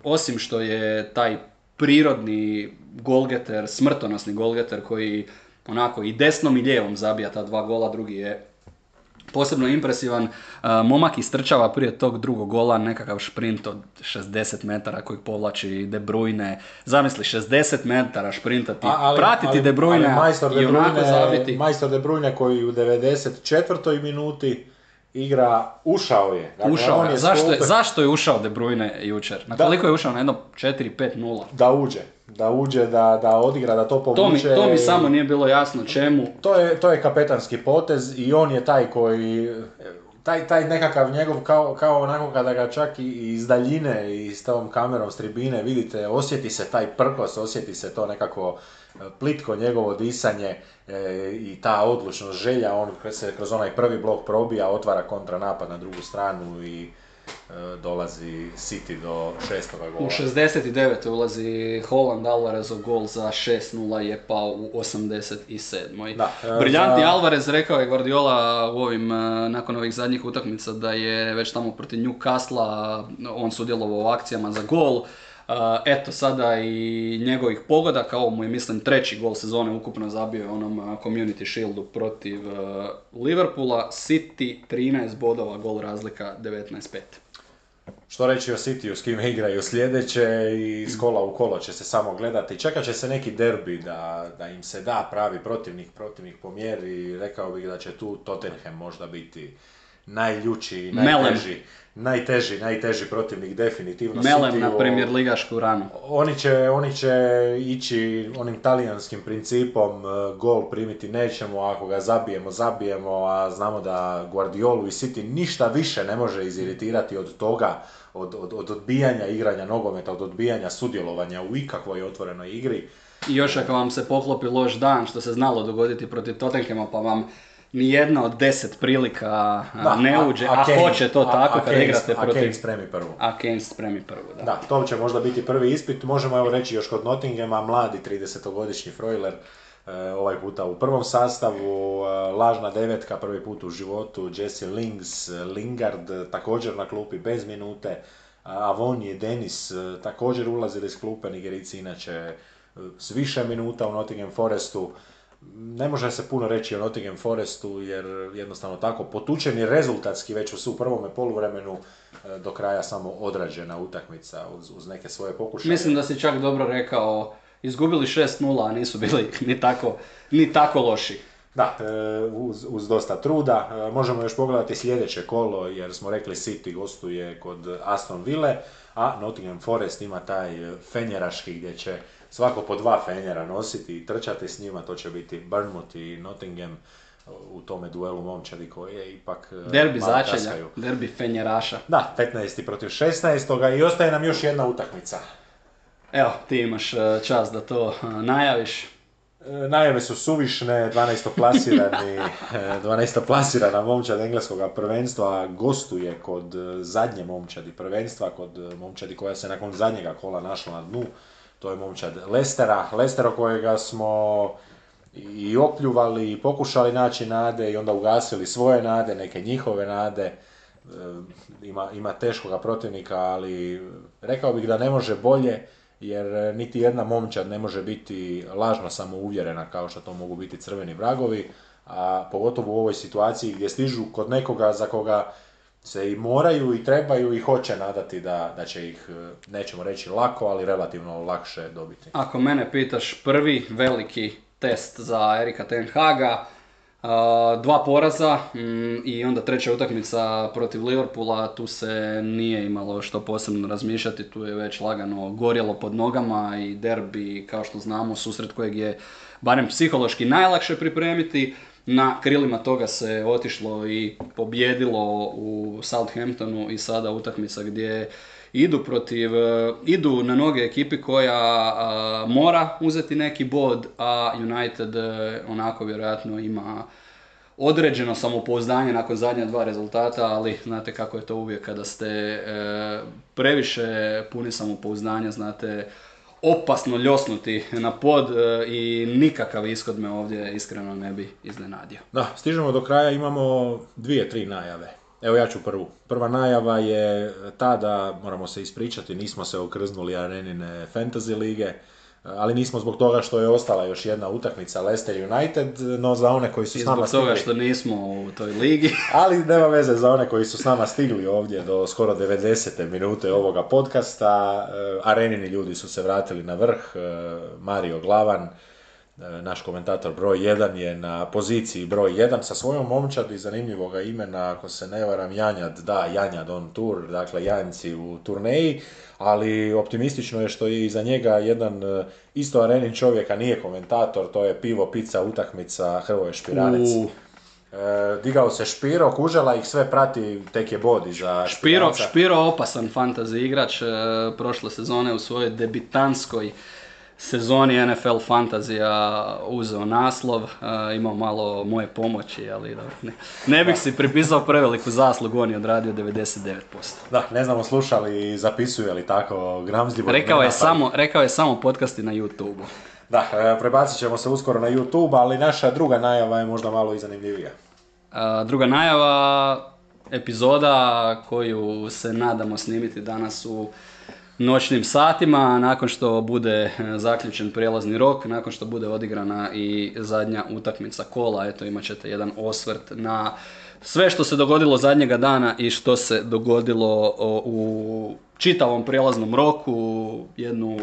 osim što je taj prirodni golgeter, smrtonosni golgeter koji onako i desnom i lijevom zabija ta dva gola, drugi je posebno impresivan. Uh, momak istrčava prije tog drugog gola nekakav šprint od 60 metara kojeg povlači De Bruyne. Zamisli 60 metara šprintati, ali, pratiti ali, De Bruyne ali i onako zabiti. Majstor De Bruyne koji u 94. minuti igra, ušao je. Dakle, ušao on je. Zašto, je, zašto je ušao De Bruyne jučer? Na koliko je ušao? Na jedno 4-5-0? Da uđe. Da uđe, da, da odigra, da to povuče. To mi, to mi samo nije bilo jasno čemu. To je, to je kapetanski potez i on je taj koji taj, taj nekakav njegov, kao, kao onako kada ga čak i iz daljine i s tom kamerom s tribine vidite, osjeti se taj prkos, osjeti se to nekako e, plitko njegovo disanje e, i ta odlučnost želja, on se kroz onaj prvi blok probija, otvara kontranapad na drugu stranu i dolazi City do šestoga gola. U 69. ulazi Holland Alvarezov gol za 6-0 je pao u 87. Da, e, Briljantni za... Alvarez rekao je Guardiola u ovim, e, nakon ovih zadnjih utakmica da je već tamo protiv Newcastle on sudjelovao u akcijama za gol. Eto sada i njegovih pogodaka, ovo mu je mislim treći gol sezone ukupno zabio onom Community Shieldu protiv Liverpoola. City 13 bodova, gol razlika 19-5. Što reći o Cityu, s kim igraju sljedeće i iz kola u kolo će se samo gledati. Čekat će se neki derbi da, da im se da pravi protivnik, protivnik po mjeri. Rekao bih da će tu Tottenham možda biti najljući, najteži, najteži, najteži protivnik definitivno. Melem na Premier Ligašku ranu. Oni će, oni će ići onim talijanskim principom, e, gol primiti nećemo, ako ga zabijemo, zabijemo, a znamo da Guardiolu i City ništa više ne može iziritirati od toga, od, od, od odbijanja igranja nogometa, od odbijanja sudjelovanja u ikakvoj otvorenoj igri. I još ako vam se poklopi loš dan, što se znalo dogoditi protiv Tottenhama, pa vam ni jedna od deset prilika a, ne uđe, a, Kane- hoće to a- tako a kad Kane- igrate A Kane protiv... spremi prvu. A Kane spremi prvu, da. Da, to će možda biti prvi ispit. Možemo evo reći još kod Nottinghama, mladi 30-godišnji Freuler, e, ovaj puta u prvom sastavu, e, lažna devetka, prvi put u životu, Jesse Lings, e, Lingard također na klupi bez minute, a Avonji i Denis također ulazili iz klupe, Nigerici inače s više minuta u Nottingham Forestu. Ne može se puno reći o Nottingham Forestu jer jednostavno tako potučeni rezultatski već su u prvome poluvremenu e, do kraja samo odrađena utakmica uz, uz neke svoje pokušaje. Mislim da si čak dobro rekao, izgubili 6-0, a nisu bili ni tako, ni tako loši. Da, e, uz, uz dosta truda. E, Možemo još pogledati sljedeće kolo jer smo rekli City gostuje kod Aston Ville, a Nottingham Forest ima taj fenjeraški gdje će svako po dva fenjera nositi i trčati s njima. To će biti Bournemouth i Nottingham e, u tome duelu momčadi koje ipak e, Derbi malo začelja, kaskaju. derbi fenjeraša. Da, 15. protiv 16. i ostaje nam još jedna utakmica. Evo, ti imaš e, čas da to najaviš. Najave su suvišne, 12. plasirani, 12. plasirana momčad engleskog prvenstva gostuje kod zadnje momčadi prvenstva, kod momčadi koja se nakon zadnjega kola našla na dnu, to je momčad Lestera, Lestera kojega smo i opljuvali i pokušali naći nade i onda ugasili svoje nade, neke njihove nade, E, ima, ima teškoga protivnika, ali rekao bih da ne može bolje, jer niti jedna momčad ne može biti lažno samouvjerena kao što to mogu biti crveni vragovi, a pogotovo u ovoj situaciji gdje stižu kod nekoga za koga se i moraju i trebaju i hoće nadati da, da će ih, e, nećemo reći lako, ali relativno lakše dobiti. Ako mene pitaš, prvi veliki test za Erika Ten Haga, a, dva poraza mm, i onda treća utakmica protiv Liverpoola, tu se nije imalo što posebno razmišljati, tu je već lagano gorjelo pod nogama i derbi, kao što znamo, susret kojeg je barem psihološki najlakše pripremiti. Na krilima toga se otišlo i pobjedilo u Southamptonu i sada utakmica gdje idu protiv, e, idu na noge ekipi koja a, mora uzeti neki bod, a United e, onako vjerojatno ima određeno samopouzdanje nakon zadnja dva rezultata, ali znate kako je to uvijek kada ste e, previše puni samopouzdanja, znate opasno ljosnuti na pod e, i nikakav ishod me ovdje iskreno ne bi iznenadio. Da, stižemo do kraja, imamo dvije, tri najave. Evo ja ću prvu. Prva najava je ta da, moramo se ispričati, nismo se okrznuli arenine fantasy lige, ali nismo zbog toga što je ostala još jedna utakmica Leicester United, no za one koji su I s nama zbog toga stigli... što nismo u toj ligi. Ali nema veze za one koji su s nama stigli ovdje do skoro 90. minute ovoga podcasta. E, Arenini ljudi su se vratili na vrh. E, Mario Glavan, naš komentator broj 1 je na poziciji broj 1 sa svojom momčadi zanimljivoga imena, ako se ne varam, Janjad, da, Janjad on tour, dakle Janjci u turneji, ali optimistično je što je iza njega jedan e, isto arenin čovjek, a nije komentator, to je pivo, pizza, utakmica, Hrvoje Špiranec. U, E, digao se Špiro, kužela ih sve prati, tek je bod iza Špiro, Špiranca. Špiro opasan fantasy igrač e, prošle sezone u svojoj debitanskoj sezoni NFL fantazija uzeo naslov, e, imao malo moje pomoći, ali ne, ne bih si pripisao preveliku zaslugu, on je odradio 99%. Da, ne znamo slušali i zapisuje li tako gramzljivo. Rekao je, samo, rekao je samo podcasti na YouTube-u. Da, e, prebacit ćemo se uskoro na YouTube, ali naša druga najava je možda malo i zanimljivija. A, Druga najava, epizoda koju se nadamo snimiti danas u noćnim satima, nakon što bude e, zaključen prijelazni rok, nakon što bude odigrana i zadnja utakmica kola, eto imat ćete jedan osvrt na sve što se dogodilo zadnjega dana i što se dogodilo u čitavom prijelaznom roku, jednu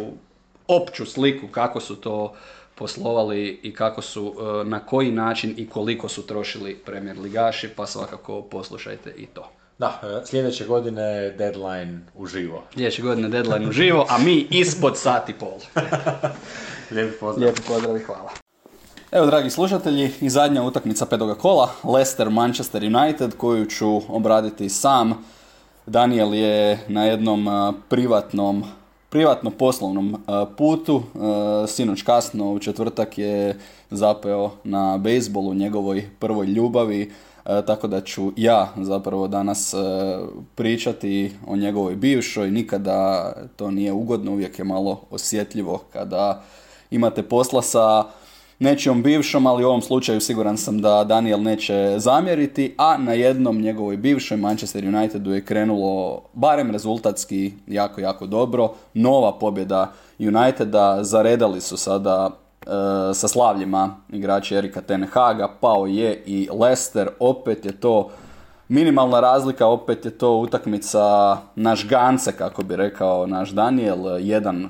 opću sliku kako su to poslovali i kako su, e, na koji način i koliko su trošili premier ligaši, pa svakako poslušajte i to. Da, e, sljedeće godine deadline uživo. Sljedeće godine deadline uživo, a mi ispod sat i pol. Lijep pozdrav. Lijepi pozdrav i hvala. Evo, dragi slušatelji, i zadnja utakmica petoga kola, Leicester Manchester United, koju ću obraditi sam. Daniel je na jednom a, privatnom privatno poslovnom putu. Sinoć kasno u četvrtak je zapeo na bejsbolu njegovoj prvoj ljubavi. tako da ću ja zapravo danas pričati o njegovoj bivšoj. Nikada to nije ugodno, uvijek je malo osjetljivo kada imate posla sa nečijom bivšom, ali u ovom slučaju siguran sam da Daniel neće zamjeriti, a na jednom njegovoj bivšoj Manchester Unitedu je krenulo barem rezultatski jako, jako dobro. Nova pobjeda Uniteda, zaredali su sada e, sa slavljima igrači Erika Tenhaga, pao je i Leicester, opet je to Minimalna razlika opet je to utakmica naš Gance, kako bi rekao naš Daniel, jedan e,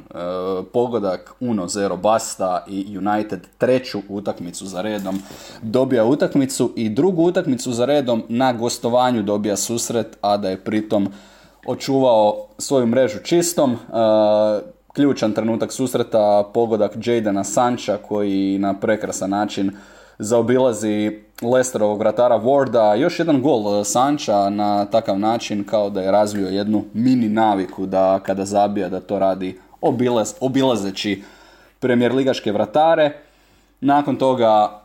pogodak, Uno zero basta i United treću utakmicu za redom dobija utakmicu i drugu utakmicu za redom na gostovanju dobija susret, a da je pritom očuvao svoju mrežu čistom. E, ključan trenutak susreta, pogodak Jadena Sancha koji na prekrasan način zaobilazi Lesterovog vratara Warda, još jedan gol Sanča na takav način kao da je razvio jednu mini naviku da kada zabija da to radi obilaz, obilazeći premijer ligaške vratare. Nakon toga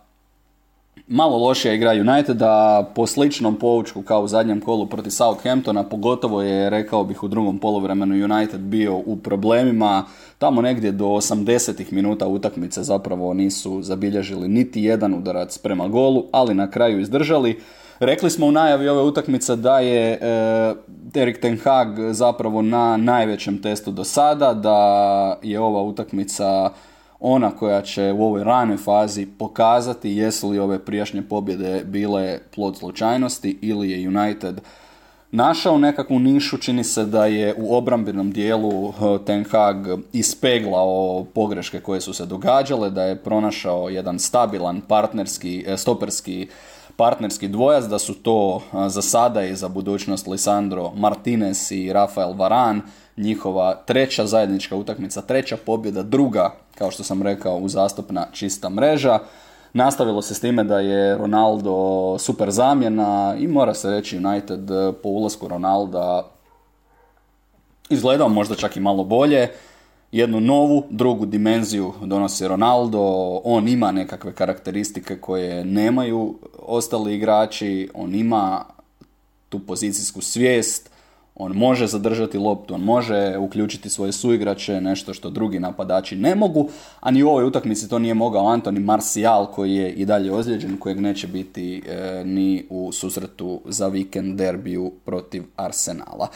malo lošija igra Uniteda po sličnom poučku kao u zadnjem kolu protiv Southamptona, pogotovo je, rekao bih, u drugom poluvremenu United bio u problemima. Tamo negdje do 80 minuta utakmice zapravo nisu zabilježili niti jedan udarac prema golu, ali na kraju izdržali. Rekli smo u najavi ove utakmice da je e, Erik Ten Hag zapravo na najvećem testu do sada, da je ova utakmica ona koja će u ovoj ranoj fazi pokazati jesu li ove prijašnje pobjede bile plod slučajnosti ili je United našao nekakvu nišu, čini se da je u obrambenom dijelu eh, Ten Hag ispeglao pogreške koje su se događale, da je pronašao jedan stabilan partnerski, eh, stoperski partnerski dvojac, da su to eh, za sada i za budućnost Lisandro Martinez i Rafael Varan, njihova treća zajednička utakmica, treća pobjeda, druga, kao što sam rekao, uzastopna čista mreža. Nastavilo se s time da je Ronaldo super zamjena i mora se reći United po ulasku Ronalda izgledao možda čak i malo bolje. Jednu novu, drugu dimenziju donosi Ronaldo, on ima nekakve karakteristike koje nemaju ostali igrači, on ima tu pozicijsku svijest, on može zadržati loptu, on može uključiti svoje suigrače, nešto što drugi napadači ne mogu, a ni u ovoj utakmici to nije mogao Antoni Marcial koji je i dalje ozlijeđen, kojeg neće biti e, ni u susretu za vikend derbiju protiv Arsenala.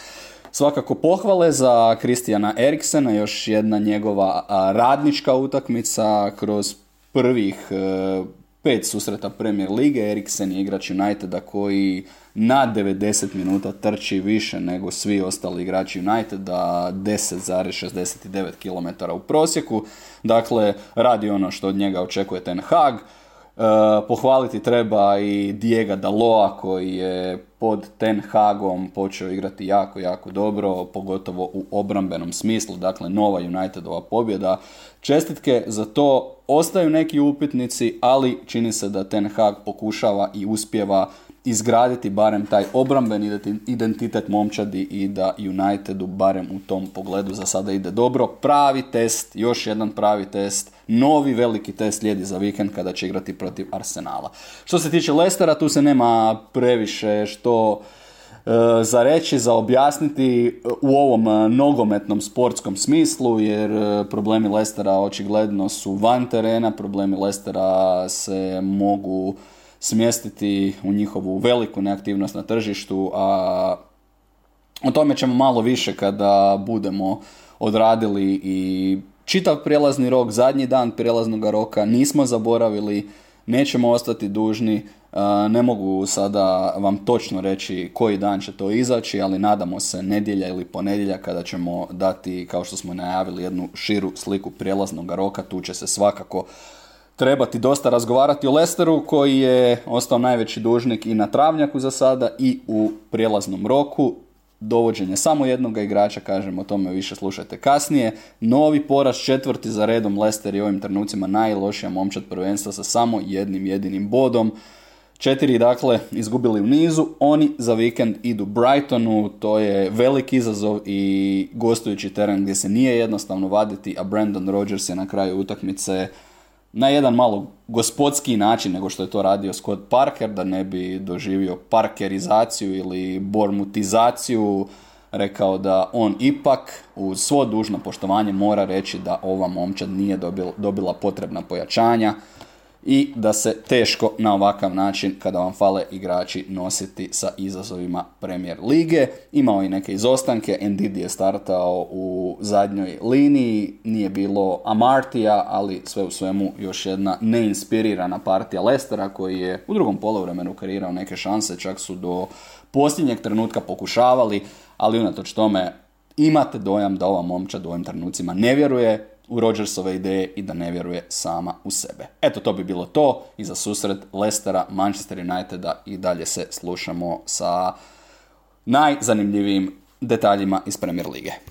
Svakako pohvale za Kristijana Eriksena, još jedna njegova radnička utakmica kroz prvih e, pet susreta Premier Lige. Eriksen je igrač Uniteda koji na 90 minuta trči više nego svi ostali igrači Uniteda, 10,69 km u prosjeku. Dakle, radi ono što od njega očekuje Ten Hag. E, pohvaliti treba i Diego Daloa koji je pod Ten Hagom počeo igrati jako, jako dobro, pogotovo u obrambenom smislu, dakle nova Unitedova pobjeda. Čestitke za to ostaju neki upitnici, ali čini se da Ten Hag pokušava i uspjeva izgraditi barem taj obrambeni identitet momčadi i da Unitedu barem u tom pogledu za sada ide dobro. Pravi test, još jedan pravi test, novi veliki test slijedi za vikend kada će igrati protiv Arsenala. Što se tiče Lestera, tu se nema previše što e, za reći, za objasniti u ovom e, nogometnom sportskom smislu, jer e, problemi Lestera očigledno su van terena, problemi Lestera se mogu smjestiti u njihovu veliku neaktivnost na tržištu, a o tome ćemo malo više kada budemo odradili i čitav prijelazni rok, zadnji dan prijelaznog roka, nismo zaboravili, nećemo ostati dužni, ne mogu sada vam točno reći koji dan će to izaći, ali nadamo se nedjelja ili ponedjelja kada ćemo dati, kao što smo najavili, jednu širu sliku prijelaznog roka, tu će se svakako trebati dosta razgovarati o Lesteru koji je ostao najveći dužnik i na travnjaku za sada i u prijelaznom roku. Dovođenje samo jednog igrača, kažem o tome više slušajte kasnije. Novi poraz četvrti za redom Lester je ovim trenucima najlošija momčad prvenstva sa samo jednim jedinim bodom. Četiri, dakle, izgubili u nizu. Oni za vikend idu Brightonu, to je velik izazov i gostujući teren gdje se nije jednostavno vaditi, a Brandon Rodgers je na kraju utakmice na jedan malo gospodski način nego što je to radio Scott Parker, da ne bi doživio parkerizaciju ili bormutizaciju, rekao da on ipak uz svo dužno poštovanje mora reći da ova momčad nije dobila potrebna pojačanja i da se teško na ovakav način kada vam fale igrači nositi sa izazovima Premier lige. Imao i neke izostanke, Ndidi je startao u zadnjoj liniji, nije bilo Amartija, ali sve u svemu još jedna neinspirirana partija Lestera koji je u drugom polovremenu karirao neke šanse, čak su do posljednjeg trenutka pokušavali, ali unatoč tome imate dojam da ova momčad u ovim trenucima ne vjeruje u Rodgersove ideje i da ne vjeruje sama u sebe. Eto, to bi bilo to i za susret Lestera, Manchester Uniteda i dalje se slušamo sa najzanimljivijim detaljima iz Premier Lige.